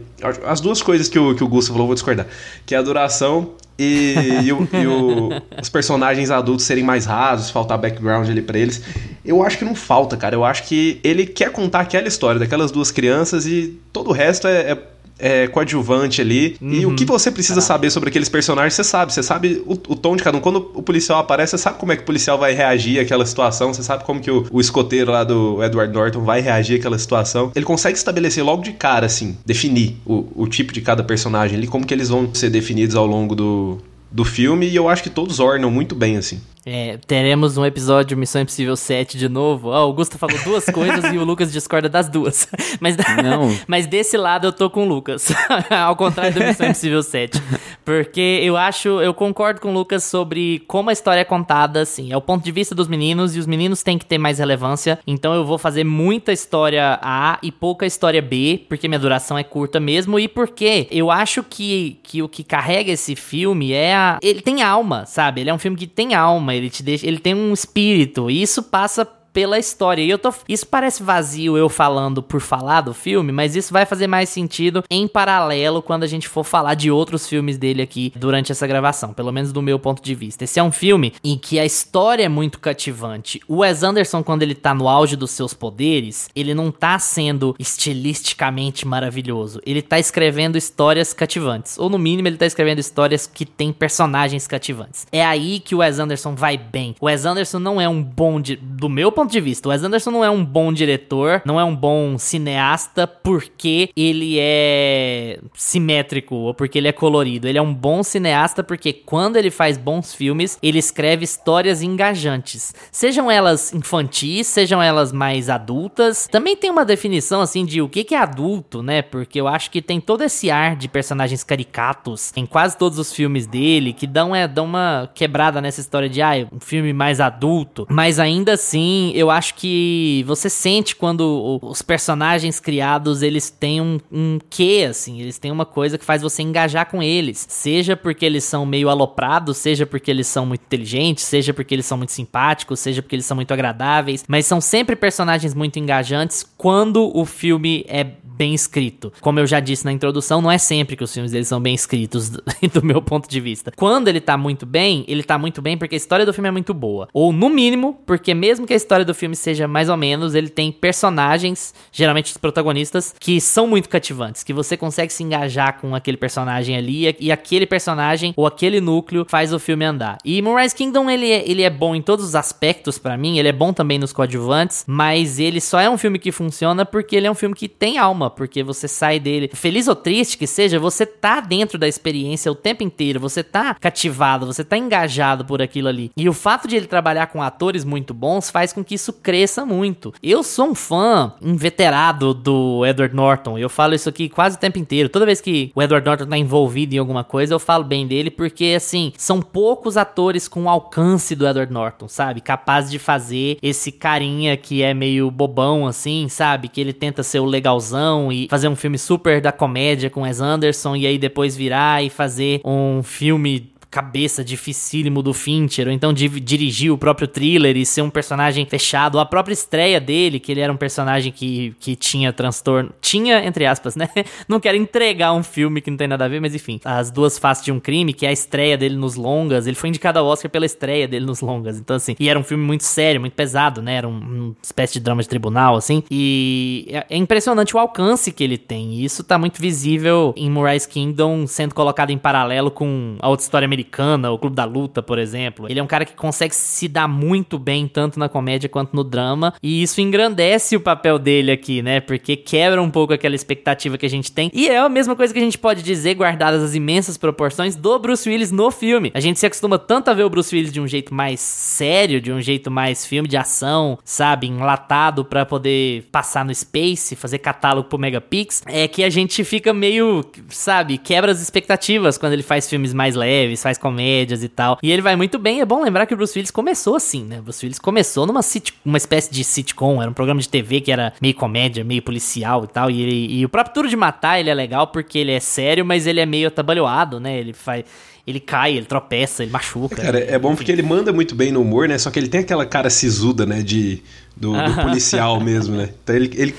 As duas coisas que o, que o Gusto falou, eu vou discordar. Que é a duração e, e o- e o- os personagens adultos serem mais rasos, faltar background ali pra eles. Eu acho que não falta, cara. Eu acho que ele quer contar aquela história daquelas duas crianças e todo o resto é, é- é coadjuvante ali. E o que você precisa saber sobre aqueles personagens, você sabe. Você sabe o, o tom de cada um. Quando o policial aparece, você sabe como é que o policial vai reagir àquela situação. Você sabe como que o, o escoteiro lá do Edward Norton vai reagir àquela situação. Ele consegue estabelecer logo de cara, assim, definir o, o tipo de cada personagem ali, como que eles vão ser definidos ao longo do, do filme. E eu acho que todos ornam muito bem, assim. É, teremos um episódio Missão Impossível 7 de novo. Ó, o Augusto falou duas coisas e o Lucas discorda das duas. Mas, Não. mas desse lado eu tô com o Lucas. Ao contrário do Missão Impossível 7. Porque eu acho, eu concordo com o Lucas sobre como a história é contada, assim. É o ponto de vista dos meninos e os meninos têm que ter mais relevância. Então eu vou fazer muita história A e pouca história B, porque minha duração é curta mesmo. E porque eu acho que, que o que carrega esse filme é Ele tem alma, sabe? Ele é um filme que tem alma, ele te deixa. Ele tem um espírito. E isso passa pela história. E eu tô. Isso parece vazio eu falando por falar do filme, mas isso vai fazer mais sentido em paralelo quando a gente for falar de outros filmes dele aqui durante essa gravação, pelo menos do meu ponto de vista. Esse é um filme em que a história é muito cativante. O Wes Anderson, quando ele tá no auge dos seus poderes, ele não tá sendo estilisticamente maravilhoso. Ele tá escrevendo histórias cativantes. Ou no mínimo, ele tá escrevendo histórias que têm personagens cativantes. É aí que o Wes Anderson vai bem. O Wes Anderson não é um bom. Do meu ponto de vista, o Wes Anderson não é um bom diretor, não é um bom cineasta porque ele é simétrico ou porque ele é colorido. Ele é um bom cineasta porque quando ele faz bons filmes, ele escreve histórias engajantes. Sejam elas infantis, sejam elas mais adultas. Também tem uma definição assim de o que é adulto, né? Porque eu acho que tem todo esse ar de personagens caricatos em quase todos os filmes dele que dão, é, dão uma quebrada nessa história de ah, um filme mais adulto. Mas ainda assim, eu acho que você sente quando os personagens criados, eles têm um, um quê, assim, eles têm uma coisa que faz você engajar com eles. Seja porque eles são meio aloprados, seja porque eles são muito inteligentes, seja porque eles são muito simpáticos, seja porque eles são muito agradáveis, mas são sempre personagens muito engajantes quando o filme é bem escrito. Como eu já disse na introdução, não é sempre que os filmes deles são bem escritos, do, do meu ponto de vista. Quando ele tá muito bem, ele tá muito bem porque a história do filme é muito boa. Ou, no mínimo, porque mesmo que a história do filme seja mais ou menos, ele tem personagens, geralmente os protagonistas, que são muito cativantes, que você consegue se engajar com aquele personagem ali e aquele personagem ou aquele núcleo faz o filme andar. E Moonrise Kingdom, ele é, ele é bom em todos os aspectos para mim, ele é bom também nos coadjuvantes, mas ele só é um filme que funciona porque ele é um filme que tem alma, porque você sai dele, feliz ou triste que seja, você tá dentro da experiência o tempo inteiro, você tá cativado, você tá engajado por aquilo ali. E o fato de ele trabalhar com atores muito bons faz com que isso cresça muito. Eu sou um fã inveterado do Edward Norton, eu falo isso aqui quase o tempo inteiro. Toda vez que o Edward Norton tá envolvido em alguma coisa, eu falo bem dele, porque assim, são poucos atores com o alcance do Edward Norton, sabe? Capaz de fazer esse carinha que é meio bobão, assim, sabe? Que ele tenta ser o legalzão e fazer um filme super da comédia com Wes Anderson e aí depois virar e fazer um filme cabeça dificílimo do Fincher, ou então de dirigir o próprio thriller e ser um personagem fechado, a própria estreia dele, que ele era um personagem que, que tinha transtorno. Tinha, entre aspas, né? Não quero entregar um filme que não tem nada a ver, mas enfim. As duas faces de um crime, que é a estreia dele nos longas. Ele foi indicado ao Oscar pela estreia dele nos longas. Então, assim, e era um filme muito sério, muito pesado, né? Era um, uma espécie de drama de tribunal, assim. E é, é impressionante o alcance que ele tem. E isso tá muito visível em Moonrise Kingdom, sendo colocado em paralelo com a outra história americana Americana, o Clube da Luta, por exemplo. Ele é um cara que consegue se dar muito bem, tanto na comédia quanto no drama, e isso engrandece o papel dele aqui, né? Porque quebra um pouco aquela expectativa que a gente tem. E é a mesma coisa que a gente pode dizer, guardadas as imensas proporções, do Bruce Willis no filme. A gente se acostuma tanto a ver o Bruce Willis de um jeito mais sério, de um jeito mais filme de ação, sabe? Enlatado para poder passar no Space, fazer catálogo pro Megapix, é que a gente fica meio, sabe? Quebra as expectativas quando ele faz filmes mais leves, faz comédias e tal. E ele vai muito bem. É bom lembrar que o Bruce Willis começou assim, né? O Bruce Willis começou numa sit uma espécie de sitcom, era um programa de TV que era meio comédia, meio policial e tal. E, ele, e o próprio Tudo de Matar, ele é legal porque ele é sério, mas ele é meio atabalhoado, né? Ele faz ele cai, ele tropeça, ele machuca. Cara, é bom porque ele manda muito bem no humor, né? Só que ele tem aquela cara sisuda, né? De, do, do policial mesmo, né? Então ele, ele,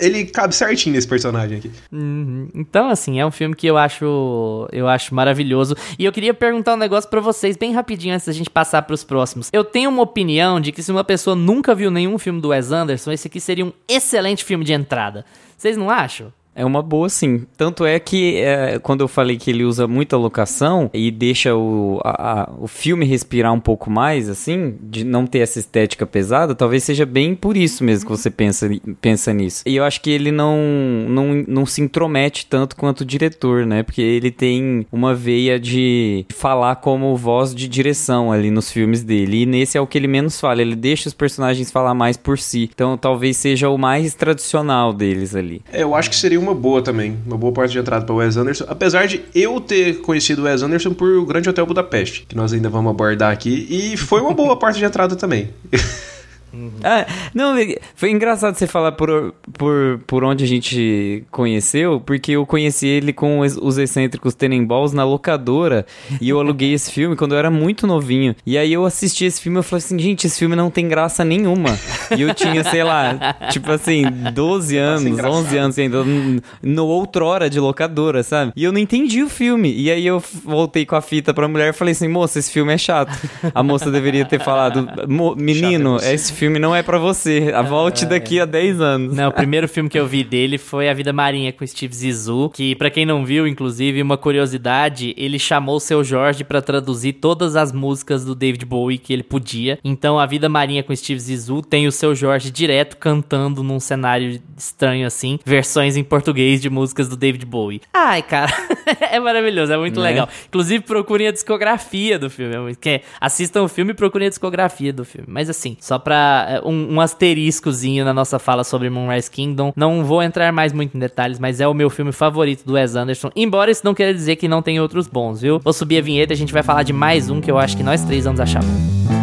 ele cabe certinho nesse personagem aqui. Uhum. Então, assim, é um filme que eu acho eu acho maravilhoso. E eu queria perguntar um negócio para vocês, bem rapidinho, antes da gente passar pros próximos. Eu tenho uma opinião de que se uma pessoa nunca viu nenhum filme do Wes Anderson, esse aqui seria um excelente filme de entrada. Vocês não acham? É uma boa, sim. Tanto é que é, quando eu falei que ele usa muita locação e deixa o, a, a, o filme respirar um pouco mais, assim, de não ter essa estética pesada, talvez seja bem por isso mesmo que você pensa, pensa nisso. E eu acho que ele não, não, não se intromete tanto quanto o diretor, né? Porque ele tem uma veia de falar como voz de direção ali nos filmes dele. E nesse é o que ele menos fala. Ele deixa os personagens falar mais por si. Então talvez seja o mais tradicional deles ali. É, eu acho que seria um uma boa também, uma boa porta de entrada para o Wes Anderson, apesar de eu ter conhecido o Wes Anderson por O Grande Hotel Budapeste, que nós ainda vamos abordar aqui, e foi uma boa porta de entrada também. Uhum. Ah, não, foi engraçado você falar por, por, por onde a gente conheceu, porque eu conheci ele com os, os excêntricos Tenenballs na locadora e eu aluguei esse filme quando eu era muito novinho. E aí eu assisti esse filme e falei assim, gente, esse filme não tem graça nenhuma. E eu tinha, sei lá, tipo assim, 12 anos, 11 anos ainda, no outrora de locadora, sabe? E eu não entendi o filme. E aí eu voltei com a fita pra mulher e falei assim, moça, esse filme é chato. A moça deveria ter falado, menino, esse filme filme não é para você. A volte é, daqui a 10 anos. Não, o primeiro filme que eu vi dele foi A Vida Marinha com Steve Zissou, que para quem não viu, inclusive, uma curiosidade, ele chamou o seu Jorge para traduzir todas as músicas do David Bowie que ele podia. Então, A Vida Marinha com Steve Zissou tem o seu Jorge direto cantando num cenário estranho assim, versões em português de músicas do David Bowie. Ai, cara, é maravilhoso, é muito é. legal. Inclusive, procurem a discografia do filme. É, assistam o filme e procurem a discografia do filme. Mas assim, só pra um, um asteriscozinho na nossa fala sobre Moonrise Kingdom. Não vou entrar mais muito em detalhes, mas é o meu filme favorito do Wes Anderson. Embora isso não queira dizer que não tem outros bons, viu? Vou subir a vinheta e a gente vai falar de mais um que eu acho que nós três vamos achar bom.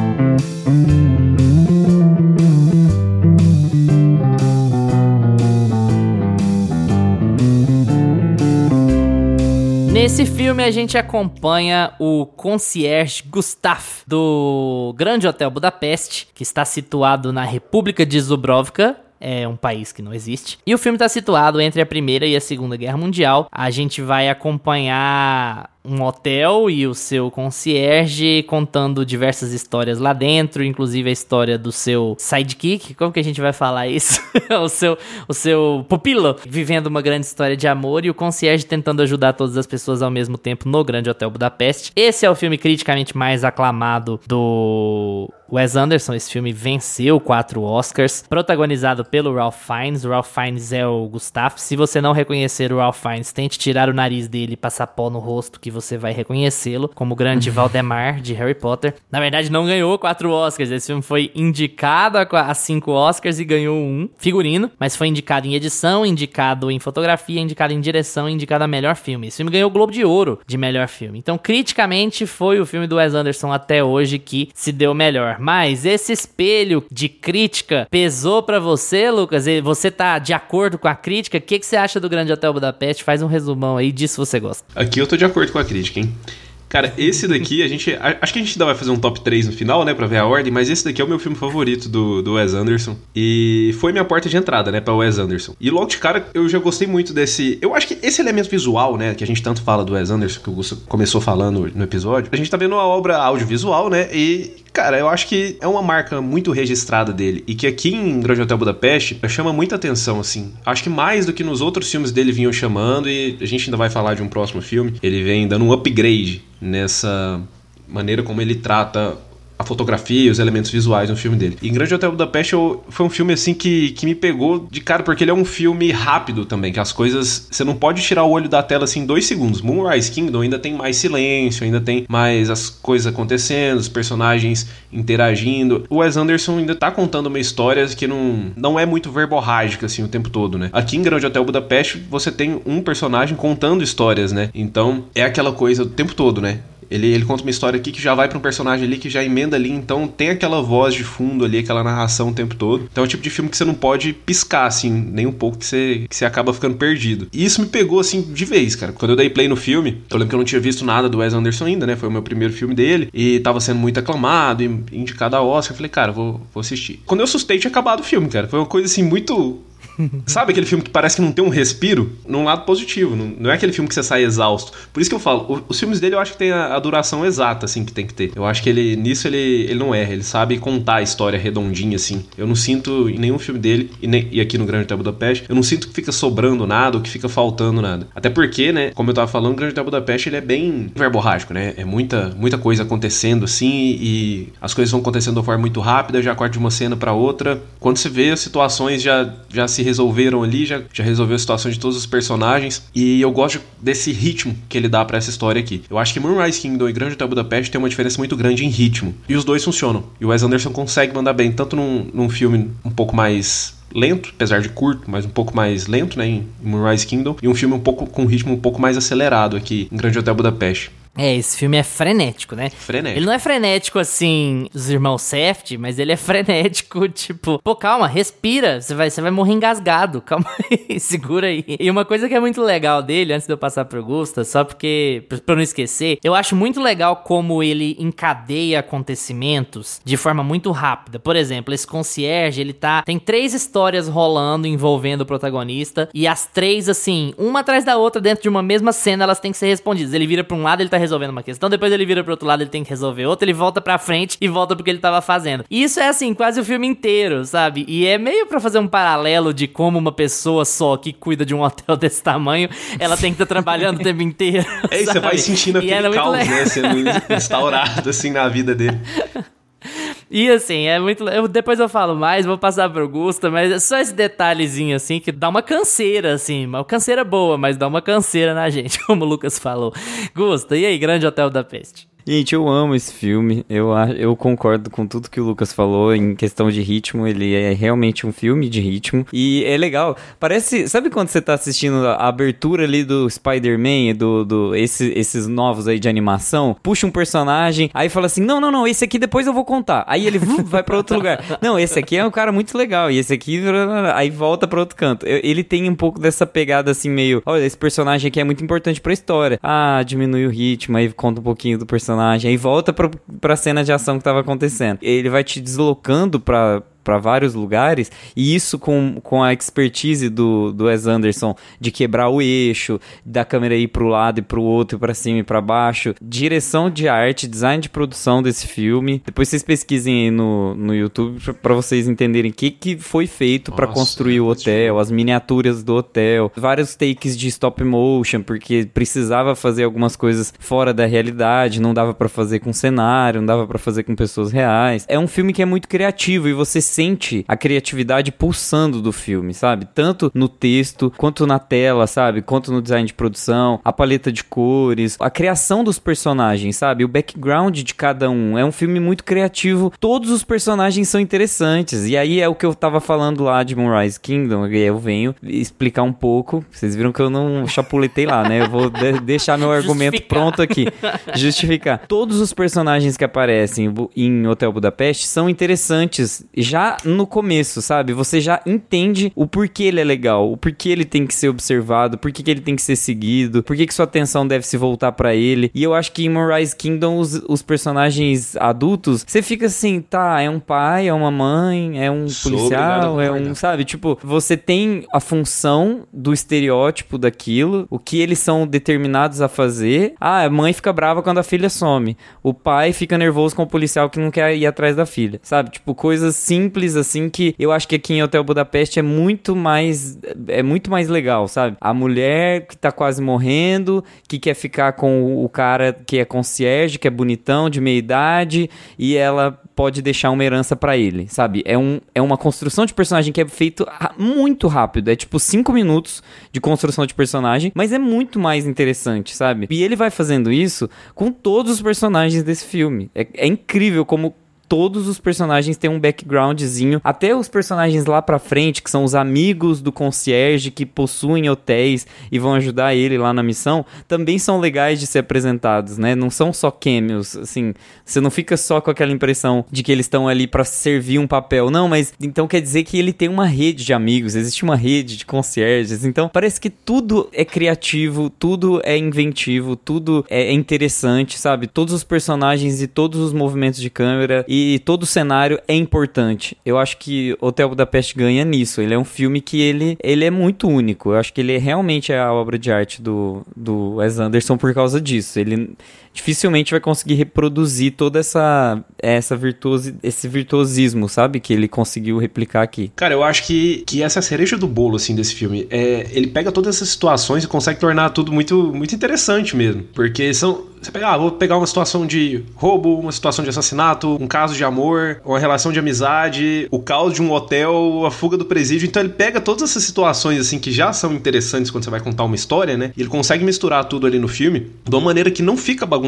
Nesse filme a gente acompanha o concierge Gustaf do Grande Hotel Budapeste, que está situado na República de Zubrovka, é um país que não existe. E o filme está situado entre a Primeira e a Segunda Guerra Mundial. A gente vai acompanhar um hotel e o seu concierge contando diversas histórias lá dentro, inclusive a história do seu sidekick, como que a gente vai falar isso? o seu o seu pupilo vivendo uma grande história de amor e o concierge tentando ajudar todas as pessoas ao mesmo tempo no Grande Hotel Budapeste. Esse é o filme criticamente mais aclamado do Wes Anderson, esse filme venceu quatro Oscars, protagonizado pelo Ralph Fiennes. O Ralph Fiennes é o Gustavo. Se você não reconhecer o Ralph Fiennes, tente tirar o nariz dele e passar pó no rosto, que você vai reconhecê-lo como o grande Valdemar de Harry Potter. Na verdade, não ganhou quatro Oscars. Esse filme foi indicado a cinco Oscars e ganhou um figurino, mas foi indicado em edição, indicado em fotografia, indicado em direção, indicado a melhor filme. Esse filme ganhou o Globo de Ouro de melhor filme. Então, criticamente, foi o filme do Wes Anderson até hoje que se deu melhor. Mas esse espelho de crítica pesou para você, Lucas? E você tá de acordo com a crítica? O que, que você acha do Grande Hotel Budapeste? Faz um resumão aí disso você gosta. Aqui eu tô de acordo com a crítica, hein? Cara, esse daqui, a gente. Acho que a gente ainda vai fazer um top 3 no final, né? Pra ver a ordem, mas esse daqui é o meu filme favorito do, do Wes Anderson. E foi minha porta de entrada, né, pra Wes Anderson. E logo de cara, eu já gostei muito desse. Eu acho que esse elemento visual, né, que a gente tanto fala do Wes Anderson, que o Gusto começou falando no episódio, a gente tá vendo uma obra audiovisual, né? E Cara, eu acho que é uma marca muito registrada dele e que aqui em Grande Hotel Budapeste chama muita atenção, assim. Acho que mais do que nos outros filmes dele vinham chamando e a gente ainda vai falar de um próximo filme. Ele vem dando um upgrade nessa maneira como ele trata a fotografia os elementos visuais no filme dele. E em Grande Hotel Budapeste foi um filme assim que, que me pegou de cara, porque ele é um filme rápido também, que as coisas. Você não pode tirar o olho da tela assim em dois segundos. Moonrise Kingdom ainda tem mais silêncio, ainda tem mais as coisas acontecendo, os personagens interagindo. O Wes Anderson ainda tá contando uma história que não, não é muito verborrágica assim o tempo todo, né? Aqui em Grande Hotel Budapeste você tem um personagem contando histórias, né? Então é aquela coisa o tempo todo, né? Ele, ele conta uma história aqui que já vai para um personagem ali que já emenda ali, então tem aquela voz de fundo ali, aquela narração o tempo todo. Então é o tipo de filme que você não pode piscar, assim, nem um pouco que você, que você acaba ficando perdido. E isso me pegou, assim, de vez, cara. Quando eu dei play no filme, eu lembro que eu não tinha visto nada do Wes Anderson ainda, né? Foi o meu primeiro filme dele e tava sendo muito aclamado e indicado a Oscar. Eu falei, cara, vou, vou assistir. Quando eu assustei, tinha acabado o filme, cara. Foi uma coisa, assim, muito Sabe aquele filme que parece que não tem um respiro? Num lado positivo, não, não é aquele filme que você sai exausto. Por isso que eu falo, o, os filmes dele eu acho que tem a, a, duração exata, assim, que tem que ter. Eu acho que ele, nisso ele, ele não erra, ele sabe contar a história redondinha, assim. Eu não sinto em nenhum filme dele, e, nem, e aqui no Grande Hotel Budapeste, eu não sinto que fica sobrando nada ou que fica faltando nada. Até porque, né, como eu tava falando, o Grande Hotel Budapeste ele é bem verborrágico, né? É muita, muita coisa acontecendo, assim, e as coisas vão acontecendo de uma forma muito rápida, já corta de uma cena para outra. Quando você vê, as situações já, já se resolveram ali, já, já resolveu a situação de todos os personagens. E eu gosto desse ritmo que ele dá para essa história aqui. Eu acho que Moonrise Kingdom e Grande Hotel Budapeste tem uma diferença muito grande em ritmo. E os dois funcionam. E o Wes Anderson consegue mandar bem, tanto num, num filme um pouco mais lento, apesar de curto, mas um pouco mais lento, né, em Moonrise Kingdom, e um filme um pouco com um ritmo um pouco mais acelerado aqui em Grande Hotel Budapeste. É, esse filme é frenético, né? Frenético. Ele não é frenético assim, os irmãos Seft, mas ele é frenético, tipo, pô, calma, respira, você vai, você vai morrer engasgado, calma aí, segura aí. E uma coisa que é muito legal dele, antes de eu passar pro Gusta, só porque, pra não esquecer, eu acho muito legal como ele encadeia acontecimentos de forma muito rápida. Por exemplo, esse concierge, ele tá, tem três histórias rolando envolvendo o protagonista, e as três, assim, uma atrás da outra, dentro de uma mesma cena, elas têm que ser respondidas. Ele vira pra um lado, ele tá resolvendo uma questão, depois ele vira pro outro lado, ele tem que resolver outra, ele volta pra frente e volta pro que ele tava fazendo. E isso é assim, quase o filme inteiro, sabe? E é meio para fazer um paralelo de como uma pessoa só que cuida de um hotel desse tamanho, ela tem que estar tá trabalhando o tempo inteiro. É, isso, você vai sentindo aquele é caos, né? Sendo instaurado assim na vida dele. E assim, é muito. Eu, depois eu falo mais, vou passar pro Gusta, mas é só esse detalhezinho assim que dá uma canseira, assim. Uma canseira boa, mas dá uma canseira na gente, como o Lucas falou. Gusta, e aí, Grande Hotel da Peste? Gente, eu amo esse filme. Eu, eu concordo com tudo que o Lucas falou em questão de ritmo. Ele é realmente um filme de ritmo. E é legal. Parece. Sabe quando você tá assistindo a abertura ali do Spider-Man do, do esse- esses novos aí de animação? Puxa um personagem, aí fala assim: não, não, não, esse aqui depois eu vou contar. Aí ele vai pra outro lugar. Não, esse aqui é um cara muito legal. E esse aqui. Aí volta pra outro canto. Ele tem um pouco dessa pegada assim, meio. Olha, esse personagem aqui é muito importante pra história. Ah, diminui o ritmo, aí conta um pouquinho do personagem, aí volta pra, pra cena de ação que tava acontecendo. Ele vai te deslocando pra. Pra vários lugares, e isso com, com a expertise do, do Wes Anderson de quebrar o eixo, da câmera ir pro lado e pro outro, e pra cima e pra baixo. Direção de arte, design de produção desse filme. Depois vocês pesquisem aí no, no YouTube pra vocês entenderem o que, que foi feito Nossa, construir o hotel, as miniaturas do hotel, vários takes de stop motion, porque precisava fazer algumas coisas fora da realidade, não dava pra fazer com cenário, não dava pra fazer com pessoas reais. É um filme que é muito criativo e você sente a criatividade pulsando do filme, sabe? Tanto no texto, quanto na tela, sabe? Quanto no design de produção, a paleta de cores, a criação dos personagens, sabe? O background de cada um. É um filme muito criativo. Todos os personagens são interessantes. E aí é o que eu tava falando lá de Moonrise Kingdom. E aí eu venho explicar um pouco. Vocês viram que eu não chapuletei lá, né? Eu vou de- deixar meu argumento Justificar. pronto aqui. Justificar. Todos os personagens que aparecem em Hotel Budapeste são interessantes já no começo, sabe? Você já entende o porquê ele é legal, o porquê ele tem que ser observado, por que ele tem que ser seguido, por que sua atenção deve se voltar pra ele. E eu acho que em Moonrise Kingdom os, os personagens adultos, você fica assim, tá, é um pai, é uma mãe, é um policial, é um, sabe? Tipo, você tem a função do estereótipo daquilo, o que eles são determinados a fazer. Ah, a mãe fica brava quando a filha some. O pai fica nervoso com o policial que não quer ir atrás da filha, sabe? Tipo, coisas simples assim que eu acho que aqui em Hotel Budapeste é muito mais é muito mais legal, sabe? A mulher que tá quase morrendo, que quer ficar com o cara que é concierge, que é bonitão, de meia idade, e ela pode deixar uma herança pra ele, sabe? É, um, é uma construção de personagem que é feito muito rápido. É tipo cinco minutos de construção de personagem, mas é muito mais interessante, sabe? E ele vai fazendo isso com todos os personagens desse filme. É, é incrível como todos os personagens têm um backgroundzinho, até os personagens lá pra frente, que são os amigos do concierge que possuem hotéis e vão ajudar ele lá na missão, também são legais de ser apresentados, né? Não são só cameos, assim, você não fica só com aquela impressão de que eles estão ali pra servir um papel, não, mas então quer dizer que ele tem uma rede de amigos, existe uma rede de concierges, então parece que tudo é criativo, tudo é inventivo, tudo é interessante, sabe? Todos os personagens e todos os movimentos de câmera e todo o cenário é importante. Eu acho que Hotel Budapeste ganha nisso. Ele é um filme que ele, ele é muito único. Eu acho que ele realmente é a obra de arte do, do Wes Anderson por causa disso. Ele dificilmente vai conseguir reproduzir toda essa essa virtuosi, esse virtuosismo, sabe? Que ele conseguiu replicar aqui. Cara, eu acho que, que essa é a cereja do bolo, assim, desse filme. É, ele pega todas essas situações e consegue tornar tudo muito, muito interessante mesmo. Porque são. Você pega, ah, vou pegar uma situação de roubo, uma situação de assassinato, um caso de amor, uma relação de amizade, o caos de um hotel, a fuga do presídio. Então ele pega todas essas situações, assim, que já são interessantes quando você vai contar uma história, né? E ele consegue misturar tudo ali no filme de uma maneira que não fica bagunçada.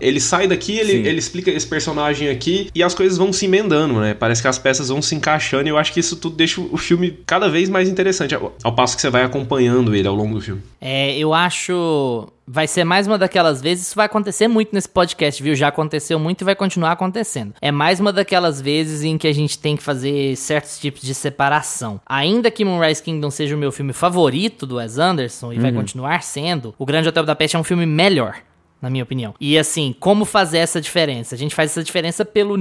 Ele sai daqui, ele, Sim. ele explica esse personagem aqui e as coisas vão se emendando, né? Parece que as peças vão se encaixando e eu acho que isso tudo deixa o filme cada vez mais interessante, ao, ao passo que você vai acompanhando ele ao longo do filme. É, eu acho. Vai ser mais uma daquelas vezes. Isso vai acontecer muito nesse podcast, viu? Já aconteceu muito e vai continuar acontecendo. É mais uma daquelas vezes em que a gente tem que fazer certos tipos de separação. Ainda que Moonrise Kingdom seja o meu filme favorito do Wes Anderson e vai continuar sendo, O Grande Hotel da Peste é um filme melhor. Na minha opinião. E assim, como fazer essa diferença? A gente faz essa diferença pelo.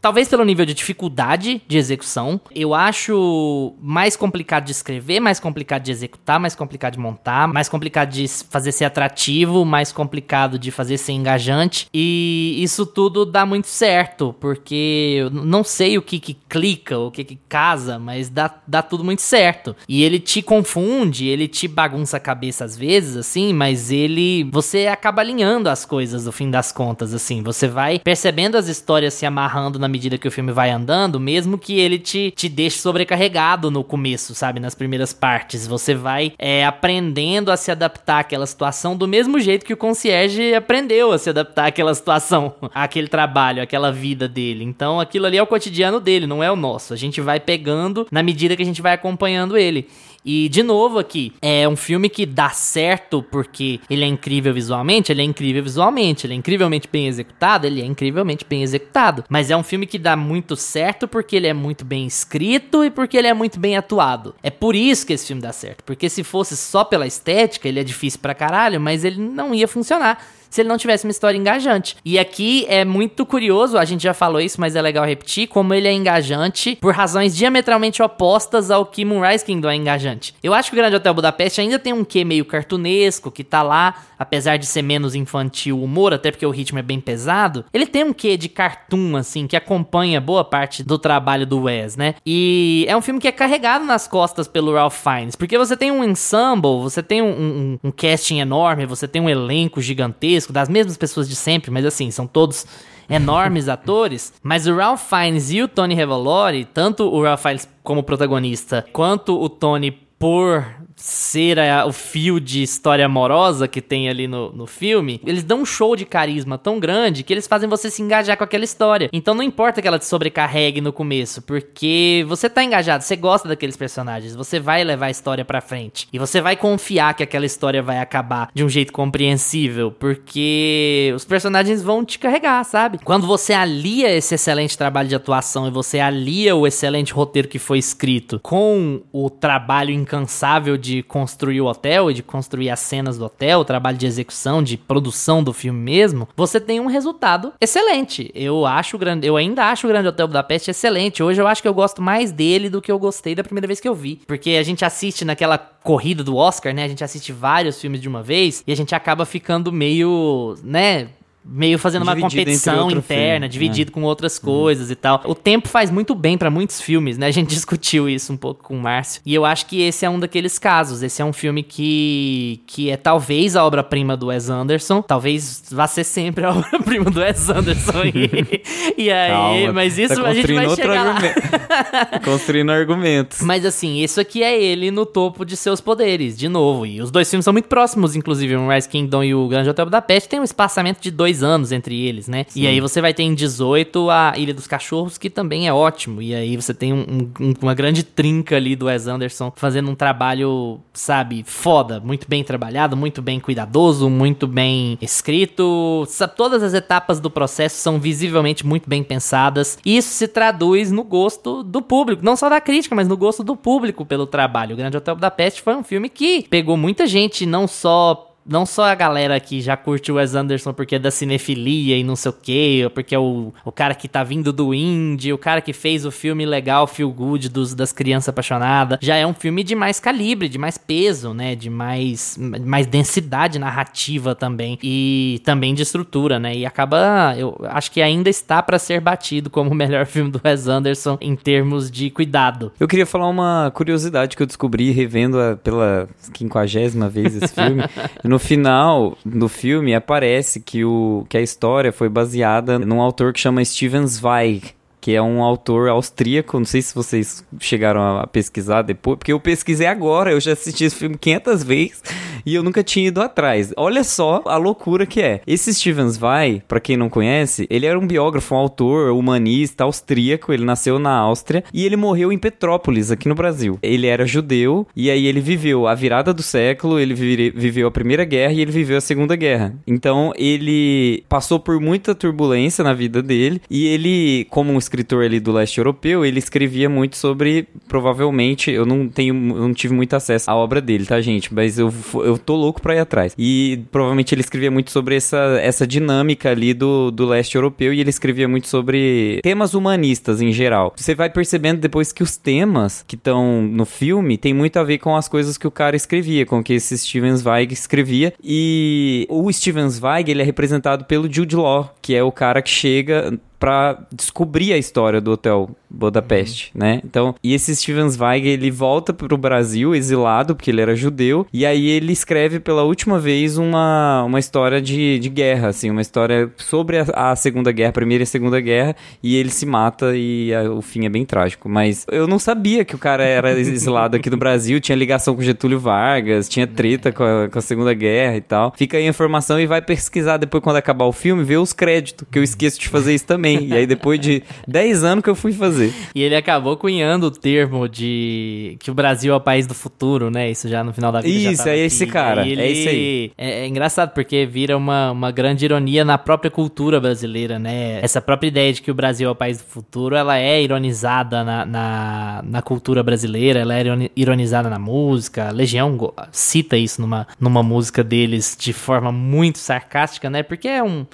Talvez pelo nível de dificuldade de execução. Eu acho mais complicado de escrever, mais complicado de executar, mais complicado de montar, mais complicado de fazer ser atrativo, mais complicado de fazer ser engajante. E isso tudo dá muito certo, porque eu não sei o que que clica, o que que casa, mas dá, dá tudo muito certo. E ele te confunde, ele te bagunça a cabeça às vezes, assim, mas ele. Você acaba alinhando as coisas no fim das contas, assim. Você vai percebendo as histórias se amarrando na medida que o filme vai andando, mesmo que ele te, te deixe sobrecarregado no começo, sabe? Nas primeiras partes. Você vai é, aprendendo a se adaptar àquela situação do mesmo jeito que o concierge aprendeu a se adaptar àquela situação, àquele trabalho, àquela vida dele. Então aquilo ali é o cotidiano dele, não é o nosso. A gente vai pegando na medida que a gente vai acompanhando ele. E, de novo aqui, é um filme que dá certo porque ele é incrível visualmente, ele é incrível visualmente, ele é incrivelmente bem executado, ele é incrivelmente bem executado. Mas é um filme que dá muito certo porque ele é muito bem escrito e porque ele é muito bem atuado. É por isso que esse filme dá certo. Porque se fosse só pela estética, ele é difícil pra caralho, mas ele não ia funcionar se ele não tivesse uma história engajante. E aqui é muito curioso, a gente já falou isso, mas é legal repetir, como ele é engajante por razões diametralmente opostas ao que Moonrise Kingdom é engajante. Eu acho que o Grande Hotel Budapeste ainda tem um quê meio cartunesco, que tá lá, apesar de ser menos infantil o humor, até porque o ritmo é bem pesado, ele tem um quê de cartoon, assim, que acompanha boa parte do trabalho do Wes, né? E é um filme que é carregado nas costas pelo Ralph Fiennes, porque você tem um ensemble, você tem um, um, um casting enorme, você tem um elenco gigantesco, gigantesco, das mesmas pessoas de sempre, mas assim, são todos enormes atores. Mas o Ralph Fiennes e o Tony Revolori, tanto o Ralph Fiennes como protagonista, quanto o Tony por ser a, o fio de história amorosa que tem ali no, no filme, eles dão um show de carisma tão grande que eles fazem você se engajar com aquela história. Então não importa que ela te sobrecarregue no começo, porque você tá engajado, você gosta daqueles personagens, você vai levar a história pra frente. E você vai confiar que aquela história vai acabar de um jeito compreensível, porque os personagens vão te carregar, sabe? Quando você alia esse excelente trabalho de atuação e você alia o excelente roteiro que foi escrito com o trabalho incansável de de construir o hotel e de construir as cenas do hotel, o trabalho de execução, de produção do filme mesmo, você tem um resultado excelente. Eu acho grande, eu ainda acho o Grande Hotel Budapeste excelente. Hoje eu acho que eu gosto mais dele do que eu gostei da primeira vez que eu vi, porque a gente assiste naquela corrida do Oscar, né? A gente assiste vários filmes de uma vez e a gente acaba ficando meio, né, meio fazendo dividido uma competição interna, filme, dividido né? com outras coisas uhum. e tal. O tempo faz muito bem para muitos filmes, né? A gente discutiu isso um pouco com o Márcio. E eu acho que esse é um daqueles casos. Esse é um filme que, que é talvez a obra-prima do Wes Anderson. Talvez vá ser sempre a obra-prima do Wes Anderson. e, e aí, Calma, mas isso tá a gente vai chegar lá. construindo argumentos. Mas assim, isso aqui é ele no topo de seus poderes, de novo. E os dois filmes são muito próximos, inclusive. O Rise Kingdom e o Grande Hotel da Peste tem um espaçamento de dois dois anos entre eles, né? Sim. E aí você vai ter em 18 a Ilha dos Cachorros, que também é ótimo. E aí você tem um, um, uma grande trinca ali do Wes Anderson fazendo um trabalho, sabe, foda, muito bem trabalhado, muito bem cuidadoso, muito bem escrito. Sabe, todas as etapas do processo são visivelmente muito bem pensadas. E isso se traduz no gosto do público, não só da crítica, mas no gosto do público pelo trabalho. O Grande Hotel da Peste foi um filme que pegou muita gente, não só não só a galera que já curte o Wes Anderson porque é da cinefilia e não sei o que, ou porque é o, o cara que tá vindo do indie, o cara que fez o filme legal, Feel Good, dos, das crianças apaixonadas, já é um filme de mais calibre, de mais peso, né, de mais, mais densidade narrativa também, e também de estrutura, né, e acaba, eu acho que ainda está para ser batido como o melhor filme do Wes Anderson em termos de cuidado. Eu queria falar uma curiosidade que eu descobri revendo a, pela quinquagésima vez esse filme, no final do filme aparece que, o, que a história foi baseada num autor que chama Steven Zweig que é um autor austríaco. Não sei se vocês chegaram a pesquisar depois, porque eu pesquisei agora, eu já assisti esse filme 500 vezes e eu nunca tinha ido atrás. Olha só a loucura que é. Esse Steven Zweig, para quem não conhece, ele era um biógrafo, um autor, humanista austríaco, ele nasceu na Áustria e ele morreu em Petrópolis, aqui no Brasil. Ele era judeu e aí ele viveu a virada do século, ele viveu a Primeira Guerra e ele viveu a Segunda Guerra. Então ele passou por muita turbulência na vida dele e ele, como um escritor ali do leste europeu, ele escrevia muito sobre, provavelmente, eu não tenho, eu não tive muito acesso à obra dele, tá, gente? Mas eu, eu tô louco pra ir atrás. E provavelmente ele escrevia muito sobre essa, essa dinâmica ali do, do leste europeu e ele escrevia muito sobre temas humanistas em geral. Você vai percebendo depois que os temas que estão no filme tem muito a ver com as coisas que o cara escrevia, com que esse Steven Zweig escrevia. E o Steven Zweig, ele é representado pelo Jude Law, que é o cara que chega para descobrir a história do hotel Budapeste, né? Então, e esse Steven Zweig, ele volta pro Brasil exilado, porque ele era judeu, e aí ele escreve pela última vez uma, uma história de, de guerra, assim, uma história sobre a, a Segunda Guerra, a Primeira e a Segunda Guerra, e ele se mata e a, o fim é bem trágico. Mas eu não sabia que o cara era exilado aqui no Brasil, tinha ligação com Getúlio Vargas, tinha treta com a, com a Segunda Guerra e tal. Fica aí a informação e vai pesquisar depois quando acabar o filme, ver os créditos, que eu esqueço de fazer isso também. E aí depois de 10 anos que eu fui fazer. E ele acabou cunhando o termo de que o Brasil é o país do futuro, né? Isso já no final da vida. Isso, tava é esse aqui. cara, ele- é esse aí. É, é engraçado porque vira uma, uma grande ironia na própria cultura brasileira, né? Essa própria ideia de que o Brasil é o país do futuro, ela é ironizada na, na, na cultura brasileira, ela é ironi- ironizada na música. A Legião cita isso numa, numa música deles de forma muito sarcástica, né? Porque é um.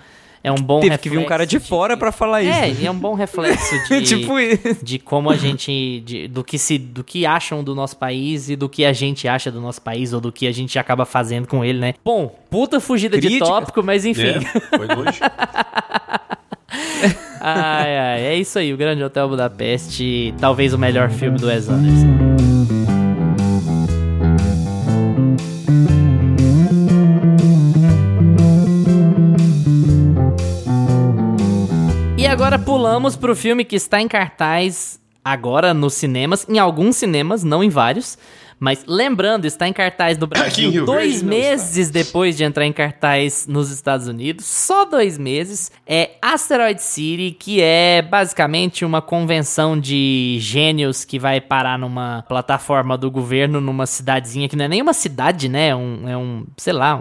É um bom Teve que vir um cara de reflexo fora pra falar isso. É, e é um bom reflexo de, tipo isso. de como a gente de- do que se do que acham do nosso país e do que a gente acha do nosso país ou do que a gente acaba fazendo com ele, né? Bom, puta fugida de Crítica. tópico, mas enfim. É, foi longe. ai, ai, é isso aí, o Grande Hotel Budapeste, talvez o melhor filme do Wes Anderson. E agora pulamos pro filme que está em cartaz agora nos cinemas, em alguns cinemas, não em vários. Mas lembrando, está em cartaz no Brasil dois Verde meses depois de entrar em cartaz nos Estados Unidos. Só dois meses. É Asteroid City, que é basicamente uma convenção de gênios que vai parar numa plataforma do governo, numa cidadezinha que não é nem uma cidade, né? É um, é um sei lá,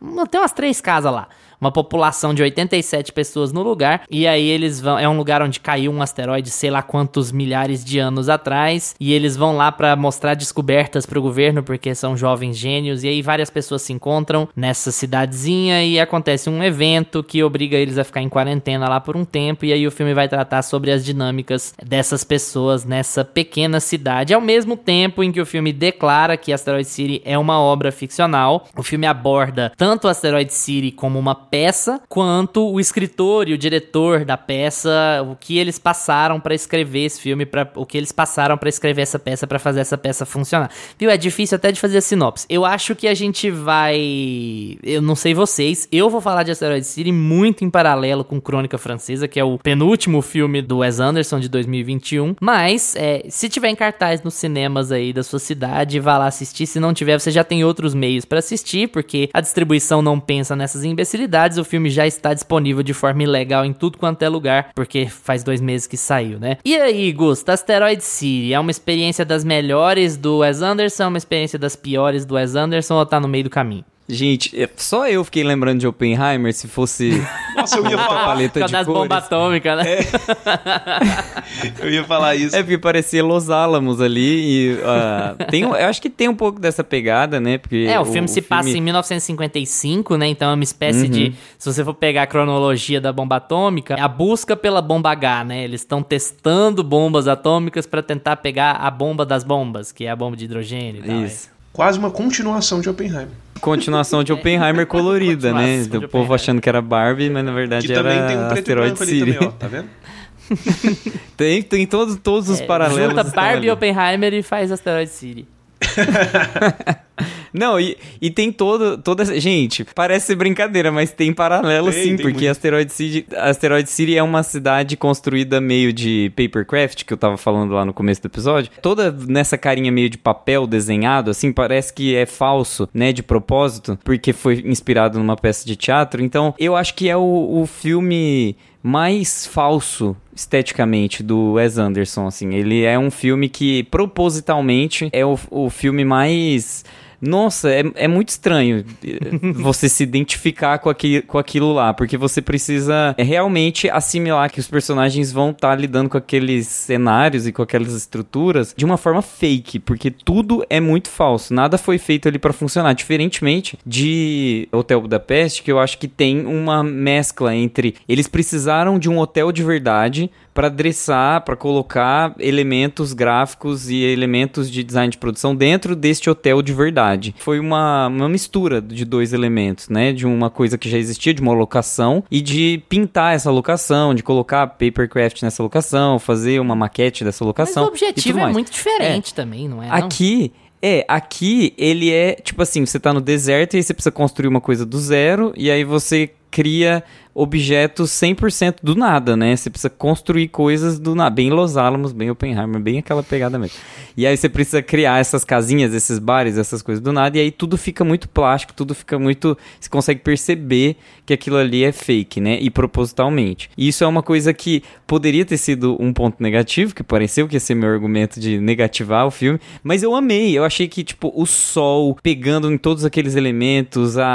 um, tem umas três casas lá. Uma população de 87 pessoas no lugar. E aí eles vão. É um lugar onde caiu um asteroide, sei lá quantos milhares de anos atrás. E eles vão lá pra mostrar descobertas pro governo, porque são jovens gênios. E aí várias pessoas se encontram nessa cidadezinha. E acontece um evento que obriga eles a ficar em quarentena lá por um tempo. E aí o filme vai tratar sobre as dinâmicas dessas pessoas nessa pequena cidade. Ao mesmo tempo em que o filme declara que Asteroid City é uma obra ficcional, o filme aborda tanto Asteroid City como uma peça, quanto o escritor e o diretor da peça, o que eles passaram pra escrever esse filme, para o que eles passaram pra escrever essa peça, pra fazer essa peça funcionar. Viu? É difícil até de fazer a sinopse. Eu acho que a gente vai, eu não sei vocês, eu vou falar de Asteroid City muito em paralelo com Crônica Francesa, que é o penúltimo filme do Wes Anderson de 2021, mas é, se tiver em cartaz nos cinemas aí da sua cidade, vá lá assistir. Se não tiver, você já tem outros meios pra assistir, porque a distribuição não pensa nessas imbecilidades. O filme já está disponível de forma ilegal em tudo quanto é lugar, porque faz dois meses que saiu, né? E aí, Gusta, Asteroid City é uma experiência das melhores do Wes Anderson, uma experiência das piores do Wes Anderson ou tá no meio do caminho? Gente, é- só eu fiquei lembrando de Oppenheimer se fosse Nossa, eu ia falar. paleta de das bombas atômicas, né? Eu ia falar isso. É porque parecia Los Alamos ali e ah, tem, eu acho que tem um pouco dessa pegada, né? Porque É, o filme se passa em 1955, né? Então é uma espécie de. Se você for pegar a cronologia da bomba atômica, é a busca pela bomba H, né? Eles estão testando bombas atômicas pra tentar pegar a bomba das bombas, que é a bomba de hidrogênio e tal. Isso. Quase uma continuação de Oppenheimer. Continuação de Oppenheimer colorida, né? O povo achando que era Barbie, mas na verdade Que era também tem um preto e City. também, ó. Tá vendo? tem, tem todos, todos os É, paralelos. Junta Barbie e Oppenheimer e faz Asteroid City. Não, e, e tem todo, toda essa... Gente, parece ser brincadeira, mas tem paralelo Tem, sim, tem porque muito. Asteroid City, Asteroid City é uma cidade construída meio de papercraft, que eu tava falando lá no começo do episódio. Toda nessa carinha meio de papel desenhado, assim, parece que é falso, né, de propósito, porque foi inspirado numa peça de teatro. Então, eu acho que é o, o filme mais falso esteticamente do Wes Anderson, assim. Ele é um filme que propositalmente é o, o filme mais nossa, é, é muito estranho eh, você se identificar com, aqui, com aquilo lá, porque você precisa eh, realmente assimilar que os personagens vão estar lidando com aqueles cenários e com aquelas estruturas de uma forma fake, porque tudo é muito falso, nada foi feito ali pra funcionar, diferentemente de Hotel Budapeste, que eu acho que tem uma mescla entre eles precisaram de um hotel de verdade para dressar, para colocar elementos gráficos e elementos de design de produção dentro deste hotel de verdade. Foi uma, uma mistura de dois elementos, né? De uma coisa que já existia, de uma locação, e de pintar essa locação, de colocar papercraft nessa locação, fazer uma maquete dessa locação. Mas o objetivo é mais. muito diferente é. também, não é? Não? Aqui é, aqui ele é tipo assim: você tá no deserto e aí você precisa construir uma coisa do zero, e aí você cria objetos 100% do nada, né? Você precisa construir coisas do nada, bem Los Alamos, bem Oppenheimer, bem aquela pegada mesmo. E aí você precisa criar essas casinhas, esses bares, essas coisas do nada, e aí tudo fica muito plástico, tudo fica muito, você consegue perceber que aquilo ali é fake, né? E propositalmente. E isso é uma coisa que poderia ter sido um ponto negativo, que pareceu que ia ser meu argumento de negativar o filme, mas eu amei. Eu achei que tipo o sol pegando em todos aqueles elementos, a,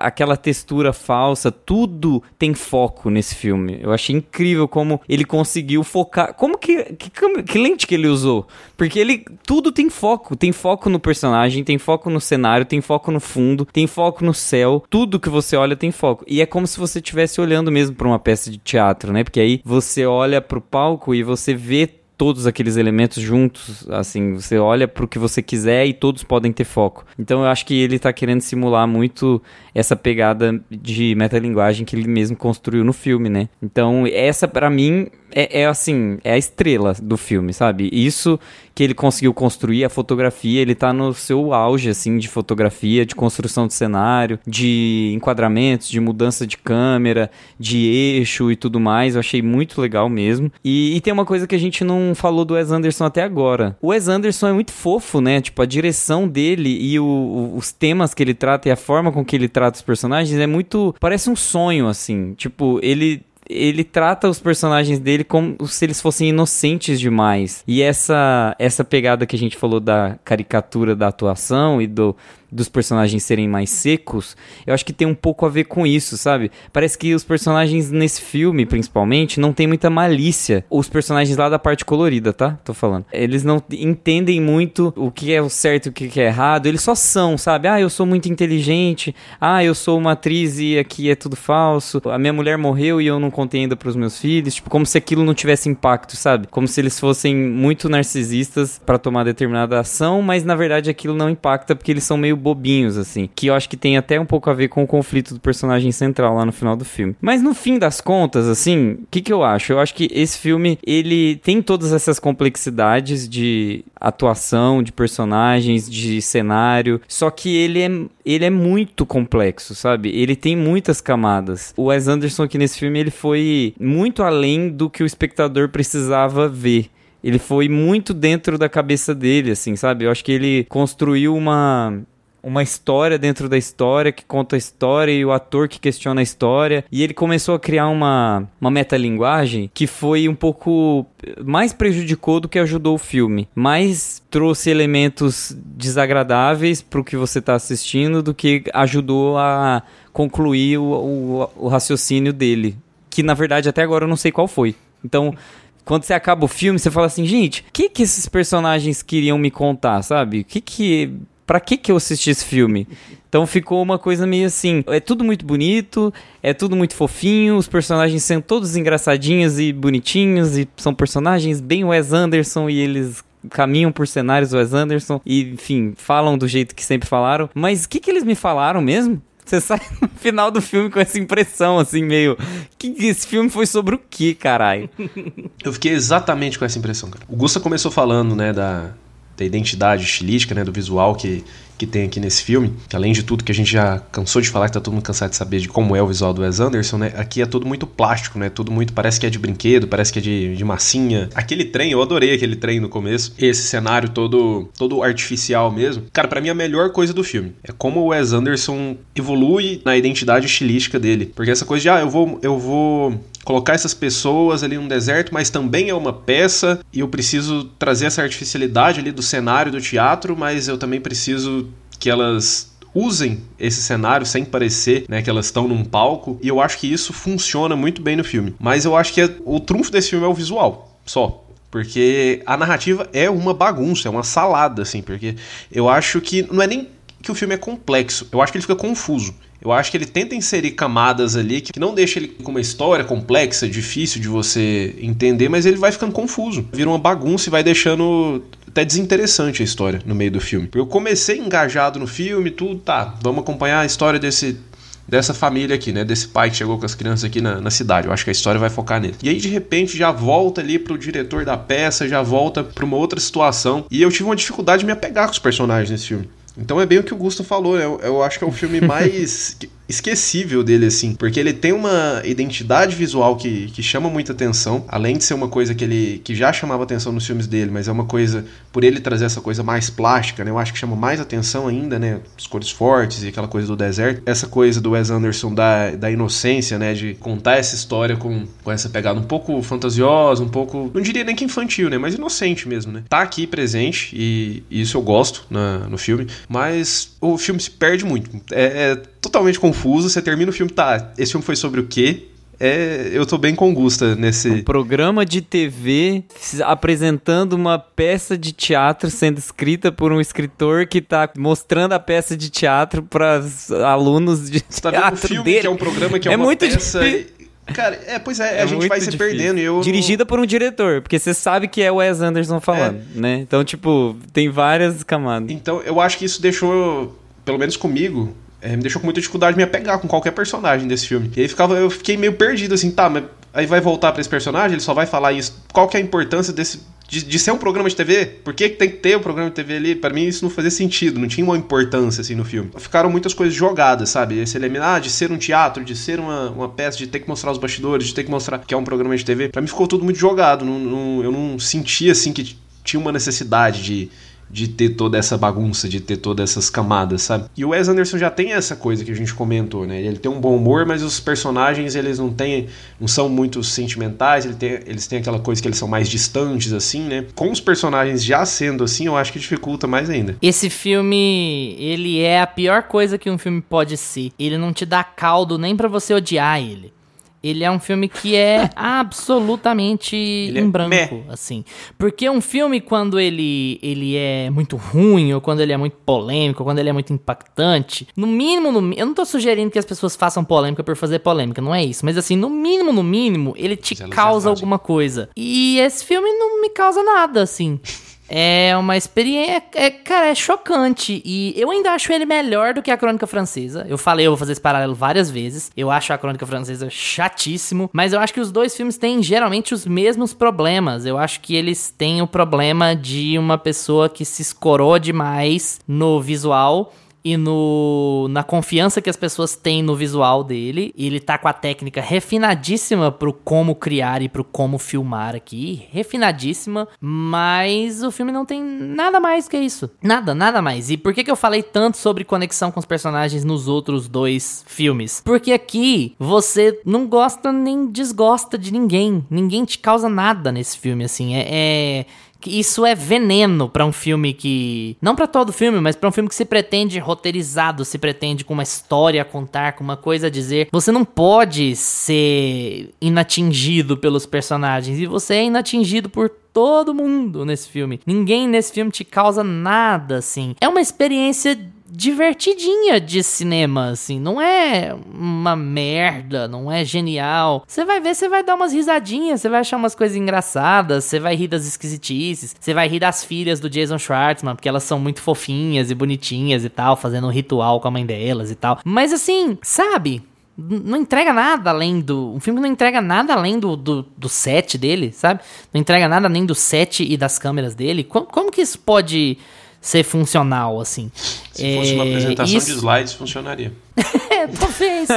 a aquela textura falsa, tudo tem foco nesse filme. Eu achei incrível como ele conseguiu focar. Como que, que, que lente que ele usou? Porque ele tudo tem foco, tem foco no personagem, tem foco no cenário, tem foco no fundo, tem foco no céu. Tudo que você olha tem foco. E é como se você estivesse olhando mesmo para uma peça de teatro, né? Porque aí você olha pro palco e você vê todos aqueles elementos juntos, assim, você olha para o que você quiser e todos podem ter foco. Então eu acho que ele está querendo simular muito essa pegada de metalinguagem que ele mesmo construiu no filme, né? Então essa para mim é, é, assim, é a estrela do filme, sabe? Isso que ele conseguiu construir, a fotografia, ele tá no seu auge, assim, de fotografia, de construção de cenário, de enquadramentos, de mudança de câmera, de eixo e tudo mais. Eu achei muito legal mesmo. E, e tem uma coisa que a gente não falou do Wes Anderson até agora. O Wes Anderson é muito fofo, né? Tipo, a direção dele e o, o, os temas que ele trata e a forma com que ele trata os personagens é muito. Parece um sonho, assim. Tipo, ele ele trata os personagens dele como se eles fossem inocentes demais. E essa essa pegada que a gente falou da caricatura da atuação e do dos personagens serem mais secos, eu acho que tem um pouco a ver com isso, sabe? Parece que os personagens nesse filme, principalmente, não tem muita malícia. Os personagens lá da parte colorida, tá? Tô falando. Eles não entendem muito o que é o certo e o que é errado. Eles só são, sabe? Ah, eu sou muito inteligente. Ah, eu sou uma atriz e aqui é tudo falso. A minha mulher morreu e eu não contei ainda pros meus filhos. Tipo, como se aquilo não tivesse impacto, sabe? Como se eles fossem muito narcisistas para tomar determinada ação, mas na verdade aquilo não impacta porque eles são meio bobinhos, assim. Que eu acho que tem até um pouco a ver com o conflito do personagem central lá no final do filme. Mas no fim das contas, assim, o que, que eu acho? Eu acho que esse filme, ele tem todas essas complexidades de atuação, de personagens, de cenário. Só que ele é, ele é muito complexo, sabe? Ele tem muitas camadas. O Wes Anderson aqui nesse filme, ele foi muito além do que o espectador precisava ver ele foi muito dentro da cabeça dele, assim, sabe? Eu acho que ele construiu uma uma história dentro da história que conta a história e o ator que questiona a história. E ele começou a criar uma, uma metalinguagem que foi um pouco mais prejudicou do que ajudou o filme. Mais trouxe elementos desagradáveis pro que você está assistindo do que ajudou a concluir o, o, o raciocínio dele. Que na verdade até agora eu não sei qual foi. Então, quando você acaba o filme, você fala assim, gente, o que que esses personagens queriam me contar, sabe? O que que Pra que que eu assisti esse filme? Então ficou uma coisa meio assim, é tudo muito bonito, é tudo muito fofinho, os personagens são todos engraçadinhos e bonitinhos e são personagens bem Wes Anderson e eles caminham por cenários Wes Anderson e, enfim, falam do jeito que sempre falaram. Mas o que que eles me falaram mesmo? Você sai no final do filme com essa impressão, assim, meio. Que esse filme foi sobre o que, caralho? Eu fiquei exatamente com essa impressão, cara. O Gusta começou falando, né, da, da identidade estilística, né, do visual que, que tem aqui nesse filme, que além de tudo que a gente já cansou de falar, que tá todo mundo cansado de saber de como é o visual do Wes Anderson, né, aqui é tudo muito plástico, né, tudo muito, parece que é de brinquedo, parece que é de, de massinha. Aquele trem, eu adorei aquele trem no começo, esse cenário todo, todo artificial mesmo. Cara, para mim a melhor coisa do filme é como o Wes Anderson evolui na identidade estilística dele, porque essa coisa de, ah, eu vou, eu vou colocar essas pessoas ali no deserto, mas também é uma peça e eu preciso trazer essa artificialidade ali do cenário do teatro, mas eu também preciso que elas usem esse cenário sem parecer né, que elas estão num palco. E eu acho que isso funciona muito bem no filme. Mas eu acho que é, o trunfo desse filme é o visual, só. Porque a narrativa é uma bagunça, é uma salada, assim. Porque eu acho que não é nem que o filme é complexo, eu acho que ele fica confuso. Eu acho que ele tenta inserir camadas ali que não deixa ele com uma história complexa, difícil de você entender, mas ele vai ficando confuso. Vira uma bagunça e vai deixando até desinteressante a história no meio do filme. Eu comecei engajado no filme, tudo, tá, vamos acompanhar a história desse dessa família aqui, né? Desse pai que chegou com as crianças aqui na, na, cidade. Eu acho que a história vai focar nele. E aí, de repente, já volta ali pro diretor da peça, já volta pra uma outra situação. E eu tive uma dificuldade de me apegar com os personagens nesse filme. Então é bem o que o Gusto falou, né? Eu, eu acho que é o filme mais esquecível dele, assim. Porque ele tem uma identidade visual que, que chama muita atenção. Além de ser uma coisa que ele que já chamava atenção nos filmes dele, mas é uma coisa, por ele trazer essa coisa mais plástica, né? Eu acho que chama mais atenção ainda, né? As cores fortes e aquela coisa do deserto. Essa coisa do Wes Anderson da, da inocência, né? De contar essa história com, com essa pegada um pouco fantasiosa, um pouco. Não diria nem que infantil, né? Mas inocente mesmo, né? Tá aqui presente e, e isso eu gosto na, no filme. Mas o filme se perde muito. É, é totalmente confuso. Você termina o filme, tá, esse filme foi sobre o quê? É, eu tô bem com Gusta nesse. Um programa de TV apresentando uma peça de teatro sendo escrita por um escritor que tá mostrando a peça de teatro para alunos de Você teatro tá vendo o filme, dele. que é um programa que é, é uma muito peça. Difícil. Cara, é, pois é, é a gente vai se difícil. perdendo. E eu Dirigida por um diretor, porque você sabe que é o Wes Anderson falando, é. né? Então, tipo, tem várias camadas. Então, eu acho que isso deixou, pelo menos comigo, é, me deixou com muita dificuldade de me apegar com qualquer personagem desse filme. E aí ficava, eu fiquei meio perdido, assim, tá, mas aí vai voltar para esse personagem, ele só vai falar isso. Qual que é a importância desse. De, de ser um programa de TV? Por que, tem que ter um programa de TV ali? Para mim isso não fazia sentido, não tinha uma importância assim no filme. Ficaram muitas coisas jogadas, sabe? Esse elemento ah, de ser um teatro, de ser uma, uma peça, de ter que mostrar os bastidores, de ter que mostrar que é um programa de TV. Para mim ficou tudo muito jogado. Não, não, eu não sentia assim que tinha uma necessidade de de ter toda essa bagunça, de ter todas essas camadas, sabe? E o Wes Anderson já tem essa coisa que a gente comentou, né? Ele tem um bom humor, mas os personagens, eles não têm, não são muito sentimentais, ele tem, eles têm aquela coisa que eles são mais distantes, assim, né? Com os personagens já sendo assim, eu acho que dificulta mais ainda. Esse filme, ele é a pior coisa que um filme pode ser. Ele não te dá caldo nem para você odiar ele. Ele é um filme que é absolutamente em é branco, meh. assim. Porque um filme, quando ele, ele é muito ruim, ou quando ele é muito polêmico, ou quando ele é muito impactante, no mínimo, no, eu não tô sugerindo que as pessoas façam polêmica por fazer polêmica, não é isso. Mas assim, no mínimo, no mínimo, ele te causa alguma coisa. E esse filme não me causa nada, assim. É uma experiência. É, cara, é chocante. E eu ainda acho ele melhor do que a Crônica Francesa. Eu falei, eu vou fazer esse paralelo várias vezes. Eu acho a Crônica Francesa chatíssimo. Mas eu acho que os dois filmes têm geralmente os mesmos problemas. Eu acho que eles têm o problema de uma pessoa que se escorou demais no visual e no, na confiança que as pessoas têm no visual dele. E ele tá com a técnica refinadíssima pro como criar e pro como filmar aqui. Refinadíssima, mas o filme não tem nada mais que isso. Nada, nada mais. E por que, que eu falei tanto sobre conexão com os personagens nos outros dois filmes? Porque aqui você não gosta nem desgosta de ninguém. Ninguém te causa nada nesse filme, assim. é, é isso é veneno para um filme que. Não para todo filme, mas para um filme que se pretende roteirizado, se pretende com uma história a contar, com uma coisa a dizer. Você não pode ser inatingido pelos personagens. E você é inatingido por todo mundo nesse filme. Ninguém nesse filme te causa nada, assim. É uma experiência divertidinha de cinema, assim. Não é uma merda, não é genial. Você vai ver, você vai dar umas risadinhas, você vai achar umas coisas engraçadas, você vai rir das esquisitices, você vai rir das filhas do Jason Schwartzman, porque elas são muito fofinhas e bonitinhas e tal, fazendo um ritual com a mãe delas e tal. Mas assim, sabe? não entrega nada além do. Um filme não entrega nada além do, do, do, set dele, sabe? Não entrega nada além do set e das câmeras dele. Como, como que isso pode ser funcional, assim. Se é, fosse uma é, apresentação isso... de slides, funcionaria. é, talvez.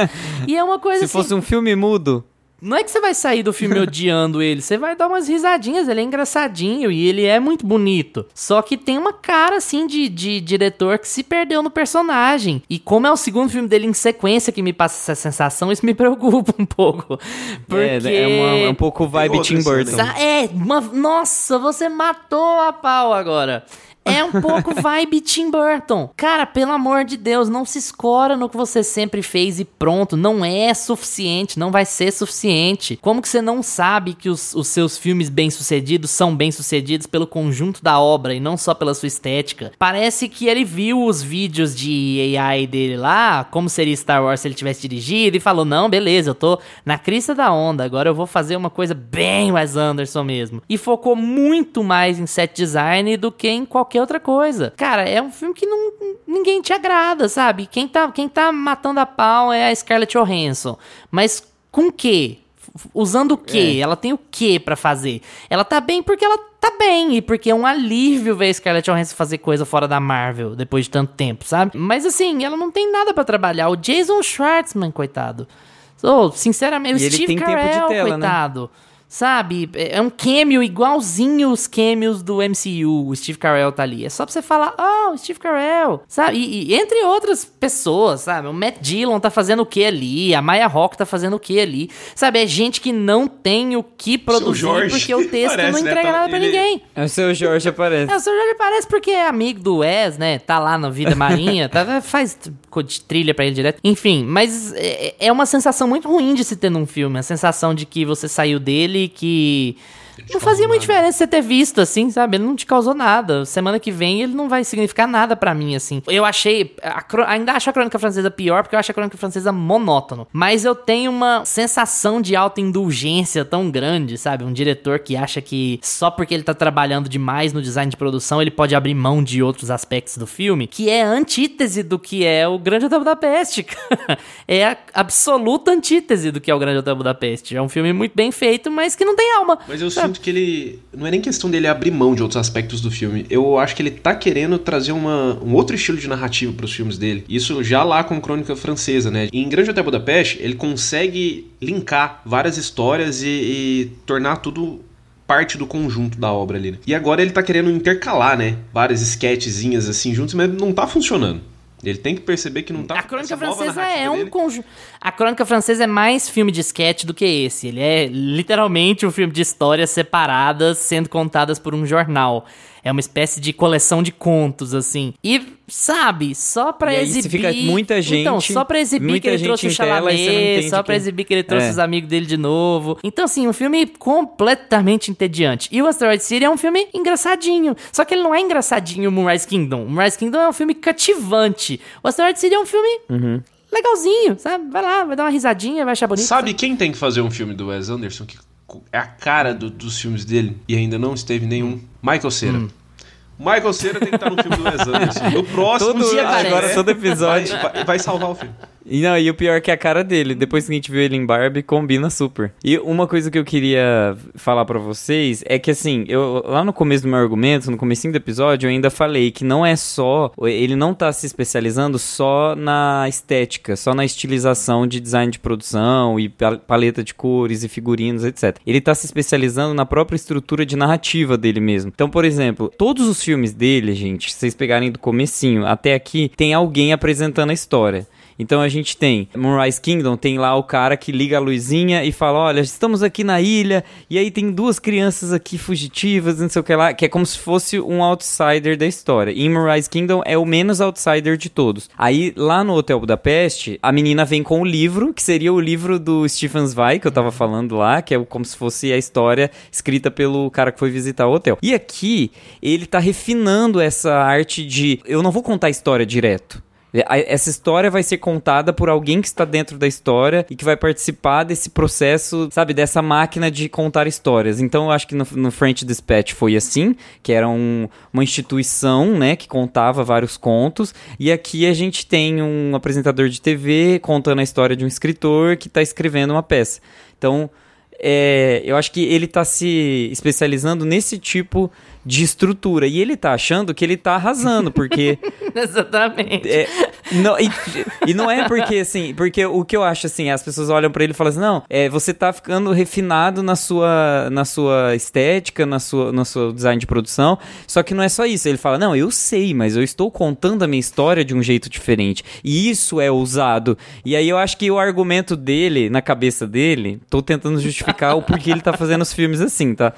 e é uma coisa Se assim... fosse um filme mudo. Não é que você vai sair do filme odiando ele, você vai dar umas risadinhas, ele é engraçadinho e ele é muito bonito. Só que tem uma cara, assim, de, de diretor que se perdeu no personagem. E como é o segundo filme dele em sequência que me passa essa sensação, isso me preocupa um pouco. Porque... É, é, uma, é um pouco vibe Tim Burton. É, uma, nossa, você matou a pau agora. É um pouco vibe Tim Burton. Cara, pelo amor de Deus, não se escora no que você sempre fez e pronto. Não é suficiente, não vai ser suficiente. Como que você não sabe que os, os seus filmes bem-sucedidos são bem-sucedidos pelo conjunto da obra e não só pela sua estética? Parece que ele viu os vídeos de AI dele lá, como seria Star Wars se ele tivesse dirigido, e falou: não, beleza, eu tô na crista da onda, agora eu vou fazer uma coisa bem Wes Anderson mesmo. E focou muito mais em set design do que em qualquer outra coisa. Cara, é um filme que não, ninguém te agrada, sabe? Quem tá, quem tá matando a pau é a Scarlett Johansson. Mas com que? Usando o quê? É. Ela tem o quê pra fazer? Ela tá bem porque ela tá bem e porque é um alívio ver a Scarlett Johansson fazer coisa fora da Marvel depois de tanto tempo, sabe? Mas assim, ela não tem nada pra trabalhar. O Jason Schwartzman, coitado. Oh, sinceramente, E o Steve tem tempo de Carell, tela, né? Sabe? É um cameo igualzinho os cameos do MCU. O Steve Carell tá ali. É só pra você falar, oh, o Steve Carell. Sabe? E, e entre outras pessoas, sabe? O Matt Dillon tá fazendo o que ali? A Maya Rock tá fazendo o que ali? Sabe? É gente que não tem o que produzir Jorge porque o texto parece, não né? entrega Tá- nada pra ele- ninguém. É o seu Jorge aparece. É, o Sr. Jorge parece porque é amigo do Wes, né? Tá lá na Vida Marinha, tá, faz trilha pra ele direto. Enfim, mas é, é uma sensação muito ruim de se ter num filme. A sensação de que você saiu dele e que. Não fazia muita diferença você ter visto, assim, sabe? Ele não te causou nada. Semana que vem ele não vai significar nada pra mim, assim. Eu achei. a ainda acho a crônica francesa pior, porque eu acho a crônica francesa monótono. Mas eu tenho uma sensação de autoindulgência tão grande, sabe? Um diretor que acha que só porque ele tá trabalhando demais no design de produção, ele pode abrir mão de outros aspectos do filme, que é a antítese do que é o Grande Hotel Budapeste. é a absoluta antítese do que é o Grande Hotel Budapeste. É um filme muito bem feito, mas que não tem alma. Mas eu sinto que ele. Não é nem questão dele abrir mão de outros aspectos do filme. Eu acho que ele tá querendo trazer uma, um outro estilo de narrativa pros filmes dele. Isso já lá com Crônica Francesa, né? Em Grande Hotel Budapeste, ele consegue linkar várias histórias e, e tornar tudo parte do conjunto da obra ali. né? E agora ele tá querendo intercalar, né? Várias sketchzinhas assim juntos, mas não tá funcionando. Ele tem que perceber que não tá A crônica francesa é um conjunto. A crônica francesa é mais filme de sketch do que esse. Ele é literalmente um filme de histórias separadas sendo contadas por um jornal. É uma espécie de coleção de contos, assim. E, sabe, só pra E exibir. fica muita Então, gente- só pra exibir muita que ele trouxe o Chalamet, só pra quem- exibir que ele trouxe É. os amigos dele de novo. Então, assim, um filme completamente entediante. E o Asteroid City é um filme engraçadinho. Só que ele não é engraçadinho o Moonrise Kingdom. O Moonrise Kingdom é um filme cativante. O Asteroid City é um filme Uhum. legalzinho, sabe? Vai lá, vai dar uma risadinha, vai achar bonito. Sabe quem tem que fazer um filme do Wes Anderson que é a cara do- dos filmes dele e ainda não esteve nenhum? Michael Cera. Michael Cera tem que estar no filme do Wes Anderson. No próximo Todo, dia agora todo episódio. vai- vai salvar o filme. E não, e o pior é que a cara dele, depois que a gente viu ele em Barbie, combina super. E uma coisa que eu queria falar pra vocês é que assim, eu lá no começo do meu argumento, no comecinho do episódio, eu ainda falei que não é só, ele não tá se especializando só na estética, só na estilização de design de produção e pal- paleta de cores e figurinos, etc. Ele tá se especializando na própria estrutura de narrativa dele mesmo. Então, por exemplo, todos os filmes dele, gente, se vocês pegarem do comecinho até aqui, tem alguém apresentando a história. Então a gente tem Moonrise Kingdom, tem lá o cara que liga a luzinha e fala: Olha, estamos aqui na ilha, e aí tem duas crianças aqui fugitivas, não sei o que lá, que é como se fosse um outsider da história. E em Moonrise Kingdom é o menos outsider de todos. Aí lá no Hotel Budapeste, a menina vem com o livro, que seria o livro do Stephen Zweig, que eu tava falando lá, que é como se fosse a história escrita pelo cara que foi visitar o hotel. E aqui, ele tá refinando essa arte de. Eu não vou contar a história direto. A- Essa história vai ser contada por alguém que está dentro da história e que vai participar desse processo, sabe, dessa máquina de contar histórias. Então eu acho que no, no French Dispatch foi assim, que era um- uma instituição, né, que contava vários contos. E aqui a gente tem um apresentador de TV contando a história de um escritor que está escrevendo uma peça. Então é, eu acho que ele tá se especializando nesse tipo de estrutura. E ele tá achando que ele tá arrasando, porque. Exatamente. É, não, e, e não é porque, assim, porque o que eu acho, assim, as pessoas olham pra ele e falam assim, não, é, você tá ficando refinado na sua, na sua estética, na sua, no seu design de produção, só que não é só isso. Ele fala, não, eu sei, mas eu estou contando a minha história de um jeito diferente. E isso é ousado. E aí eu acho que o argumento dele, na cabeça dele, tô tentando justificar o porquê ele tá fazendo os filmes assim, tá?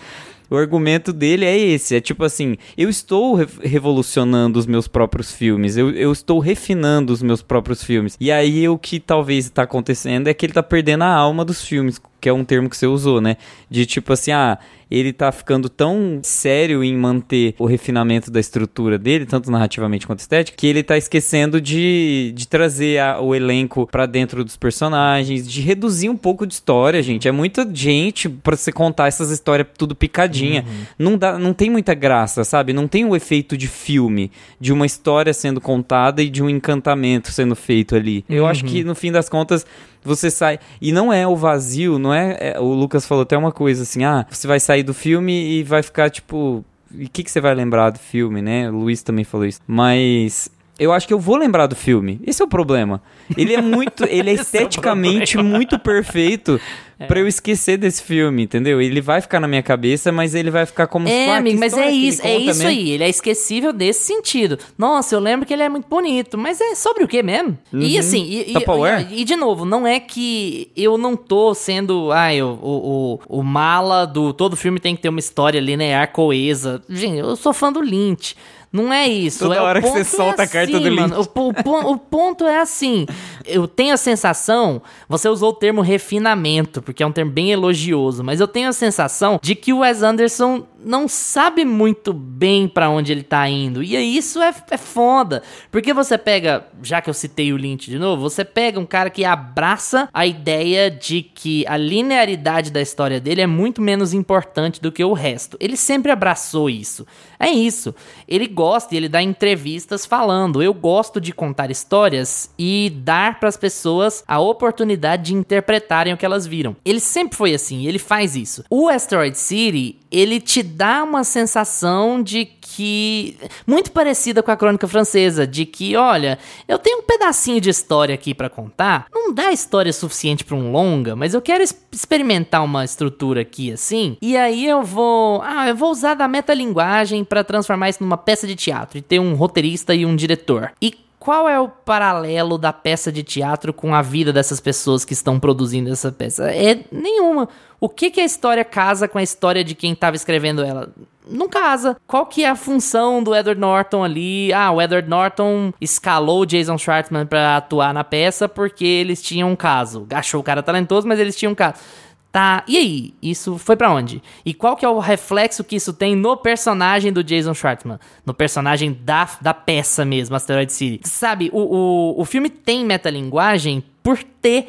O argumento dele é esse: é tipo assim, eu estou re revolucionando os meus próprios filmes, eu, eu estou refinando os meus próprios filmes. E aí o que talvez está acontecendo é que ele tá perdendo a alma dos filmes, que é um termo que você usou, né? De tipo assim, ah, ele tá ficando tão sério em manter o refinamento da estrutura dele, tanto narrativamente quanto estética, que ele tá esquecendo de, de trazer a, o elenco para dentro dos personagens, de reduzir um pouco de história, gente. É muita gente para você contar essas histórias tudo picadinha. Uhum. Não, dá, não tem muita graça, sabe? Não tem o efeito de filme, de uma história sendo contada e de um encantamento sendo feito ali. Eu acho que, no fim das contas, você sai. E não é o vazio, não é, é. O Lucas falou até uma coisa assim: ah, você vai sair do filme e vai ficar tipo. E o que, que você vai lembrar do filme, né? O Luiz também falou isso. Mas eu acho que eu vou lembrar do filme. Esse é o problema. Ele é muito. Ele é, é esteticamente é muito perfeito é. para eu esquecer desse filme, entendeu? Ele vai ficar na minha cabeça, mas ele vai ficar como É, amigo, mas é isso, é isso aí. Ele é esquecível desse sentido. Nossa, eu lembro que ele é muito bonito, mas é sobre o que mesmo? Uhum. E assim, e, e, e, de novo, não é que eu não tô sendo. Ai, o, o, o, o mala do. Todo filme tem que ter uma história linear coesa. Gente, eu sou fã do Lynch. Não é isso. Toda é, hora que você solta assim, a carta do mano, link. O, o, o, ponto é assim. Eu tenho a sensação. Você usou o termo refinamento, porque é um termo bem elogioso, mas eu tenho a sensação de que o Wes Anderson não sabe muito bem para onde ele tá indo. E isso é, é foda. Porque você pega, já que eu citei o Lynch de novo, você pega um cara que abraça a ideia de que a linearidade da história dele é muito menos importante do que o resto. Ele sempre abraçou isso. É isso. Ele gosta e ele dá entrevistas falando: "Eu gosto de contar histórias e dar para as pessoas a oportunidade de interpretarem o que elas viram". Ele sempre foi assim, ele faz isso. O Asteroid City, ele te dá uma sensação de que muito parecida com a crônica francesa, de que, olha, eu tenho um pedacinho de história aqui para contar, não dá história suficiente para um longa, mas eu quero experimentar uma estrutura aqui assim, e aí eu vou, ah, eu vou usar da metalinguagem para transformar isso numa peça de teatro e ter um roteirista e um diretor. E qual é o paralelo da peça de teatro com a vida dessas pessoas que estão produzindo essa peça? É nenhuma. O que, que a história casa com a história de quem estava escrevendo ela? Não casa. Qual que é a função do Edward Norton ali? Ah, o Edward Norton escalou o Jason Schwartzman para atuar na peça porque eles tinham um caso. Achou o cara talentoso, mas eles tinham um caso. Tá, e aí? Isso foi para onde? E qual que é o reflexo que isso tem no personagem do Jason Schwartzman? No personagem da, da peça mesmo, Asteroid City. Sabe, o, o, o filme tem metalinguagem por ter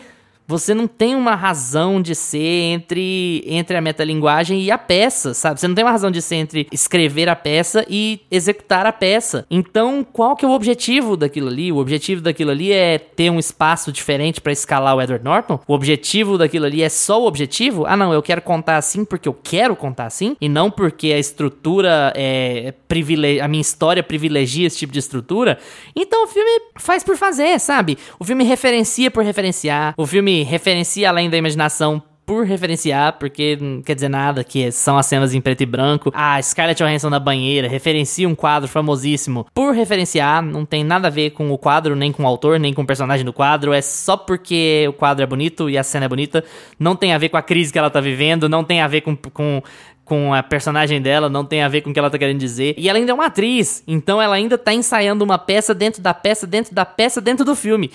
você não tem uma razão de ser entre, entre a metalinguagem e a peça, sabe? Você não tem uma razão de ser entre escrever a peça e executar a peça. Então, qual que é o objetivo daquilo ali? O objetivo daquilo ali é ter um espaço diferente para escalar o Edward Norton? O objetivo daquilo ali é só o objetivo? Ah, não, eu quero contar assim porque eu quero contar assim e não porque a estrutura é privilegi a minha história privilegia esse tipo de estrutura. Então, o filme faz por fazer, sabe? O filme referencia por referenciar. O filme referencia além da imaginação por referenciar, porque não quer dizer nada, que são as cenas em preto e branco. A Scarlett Johansson na banheira referencia um quadro famosíssimo por referenciar, não tem nada a ver com o quadro, nem com o autor, nem com o personagem do quadro, é só porque o quadro é bonito e a cena é bonita, não tem a ver com a crise que ela tá vivendo, não tem a ver com, com com a personagem dela, não tem a ver com o que ela tá querendo dizer. E ela ainda é uma atriz, então ela ainda tá ensaiando uma peça dentro da peça, dentro da peça, dentro do filme.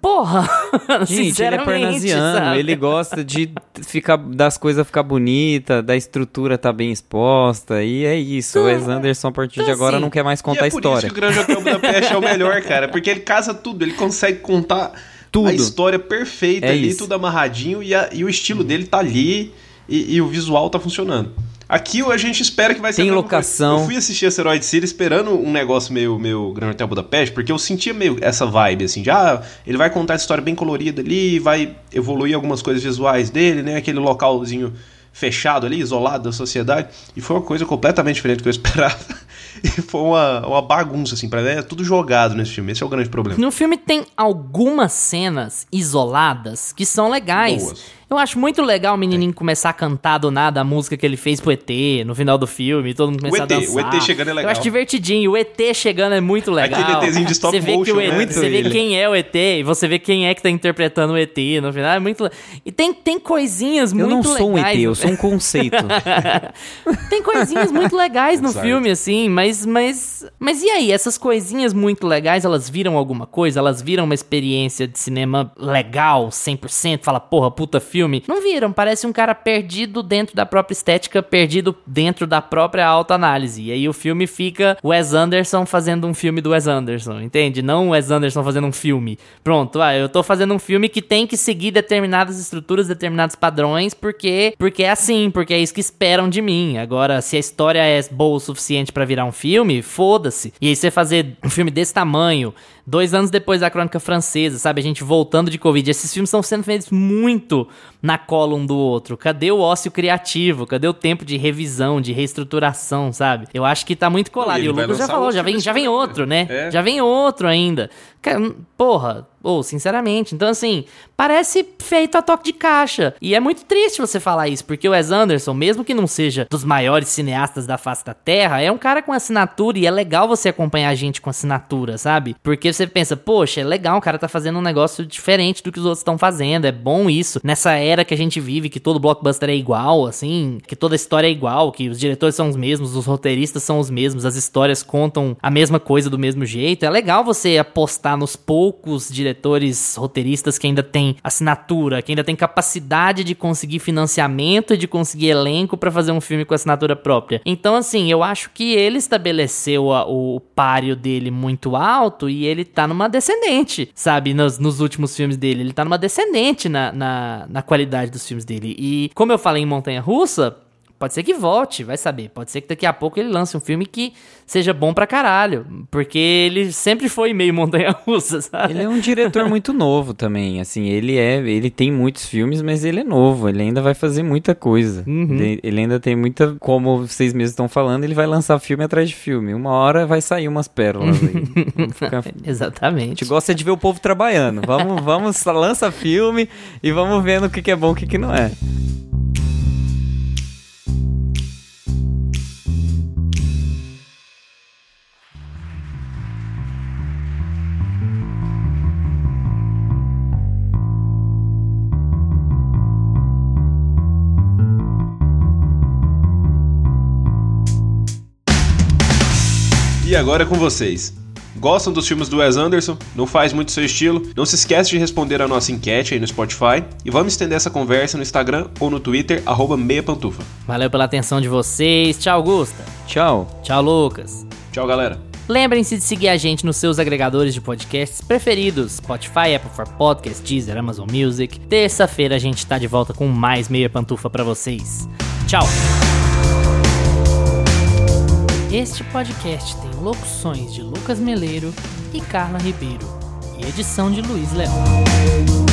Porra! Gente, ele é parnasiano, sabe? ele gosta de ficar das coisas ficar bonita, da estrutura tá bem exposta, e é isso. o Wes Anderson, a partir de agora, não quer mais contar a história. É por isso que o Grande Hotel Budapeste é o melhor, cara, porque ele casa tudo, ele consegue contar tudo. a história perfeita é ali, isso. tudo amarradinho, e, a, e o estilo dele tá ali, e, e o visual tá funcionando. Aqui a gente espera que vai ser. Tem locação. Eu fui assistir Asteroid City esperando um negócio meio, meio Grand Hotel Budapeste, porque eu sentia meio essa vibe, assim, de ah, ele vai contar essa história bem colorida ali, vai evoluir algumas coisas visuais dele, né? Aquele localzinho fechado ali, isolado da sociedade. E foi uma coisa completamente diferente do que eu esperava. E foi uma, uma bagunça, assim, pra ver, é tudo jogado nesse filme. Esse é o grande problema. No filme tem algumas cenas isoladas que são legais. Boas Eu acho muito legal o menininho começar a cantar do nada a música que ele fez pro ET no final do filme, todo mundo começar ET, a dançar. o ET chegando é Eu legal. acho divertidinho, o ET chegando é muito legal. Aquele ETzinho de stop você vê que o motion, ET, né? Você vê quem é o ET e você vê quem é que tá interpretando o ET no final, é muito E tem, tem coisinhas Eu muito não sou um ET, legais. eu sou um conceito. Tem coisinhas muito legais no Exato. filme, assim, mas, mas. Mas e aí? Essas coisinhas muito legais, elas viram alguma coisa? Elas viram uma experiência de cinema legal, 100%? Fala, porra, puta filme? Não viram. Parece um cara perdido dentro da própria estética, perdido dentro da própria autoanálise. E aí o filme fica Wes Anderson fazendo um filme do Wes Anderson, entende? Não Wes Anderson fazendo um filme. Pronto, ah, eu tô fazendo um filme que tem que seguir determinadas estruturas, determinados padrões, porque porque é assim, porque é isso que esperam de mim. Agora, se a história é boa o suficiente pra virar um filme, foda-se. E aí você fazer um filme desse tamanho, dois anos depois da Crônica Francesa, sabe? A gente voltando de Covid. Esses filmes estão sendo feitos muito na cola um do outro. Cadê o ócio criativo? Cadê o tempo de revisão, de reestruturação, sabe? Eu acho que tá muito colado. Não, e o Lucas já falou, já vem, já vem outro, né? É. Já vem outro ainda. Cara, Porra, ou sinceramente. Então, assim, parece feito a toque de caixa. E é muito triste você falar isso, porque o Wes Anderson, mesmo que não seja dos maiores cineastas da face da Terra, é um cara com assinatura e é legal você acompanhar a gente com assinatura, sabe? Porque você pensa, poxa, é legal, o cara tá fazendo um negócio diferente do que os outros estão fazendo. É bom isso. Nessa era que a gente vive, que todo blockbuster é igual, assim, que toda história é igual, que os diretores são os mesmos, os roteiristas são os mesmos, as histórias contam a mesma coisa do mesmo jeito. É legal você apostar nos poucos diretores roteiristas que ainda têm assinatura, que ainda têm capacidade de conseguir financiamento e de conseguir elenco pra fazer um filme com assinatura própria. Então, assim, eu acho que ele estabeleceu a- o páreo dele muito alto e ele tá numa descendente, sabe? Nos, nos últimos filmes dele. Ele tá numa descendente na, na, na qualidade dos filmes dele. E, como eu falei em Montanha Russa. Pode ser que volte, vai saber. Pode ser que daqui a pouco ele lance um filme que seja bom pra caralho. Porque ele sempre foi meio montanha-russa, sabe? Ele é um diretor muito novo também, assim, ele é, ele tem muitos filmes, mas ele é novo, ele ainda vai fazer muita coisa. Uhum. Ele, ele ainda tem muita, como vocês mesmos estão falando, ele vai lançar filme atrás de filme. Uma hora vai sair umas pérolas aí. Ficar- A Exatamente. gente gosta de ver o povo trabalhando. Vamos, vamos, lança filme e vamos vendo o que, que é bom e o que, que não é. E agora é com vocês. Gostam dos filmes do Wes Anderson? Não faz muito seu estilo? Não se esquece de responder a nossa enquete aí no Spotify e vamos estender essa conversa no Instagram ou no Twitter, arroba meia pantufa. Valeu pela atenção de vocês. Tchau, Gusta. Tchau. Tchau, Lucas. Tchau, galera. Lembrem-se de seguir a gente nos seus agregadores de podcasts preferidos: Spotify, Apple for Podcast, Deezer, Amazon Music. Terça-feira a gente tá de volta com mais meia pantufa pra vocês. Tchau. Este podcast tem locuções de Lucas Meleiro e Carla Ribeiro e edição de Luiz Leão.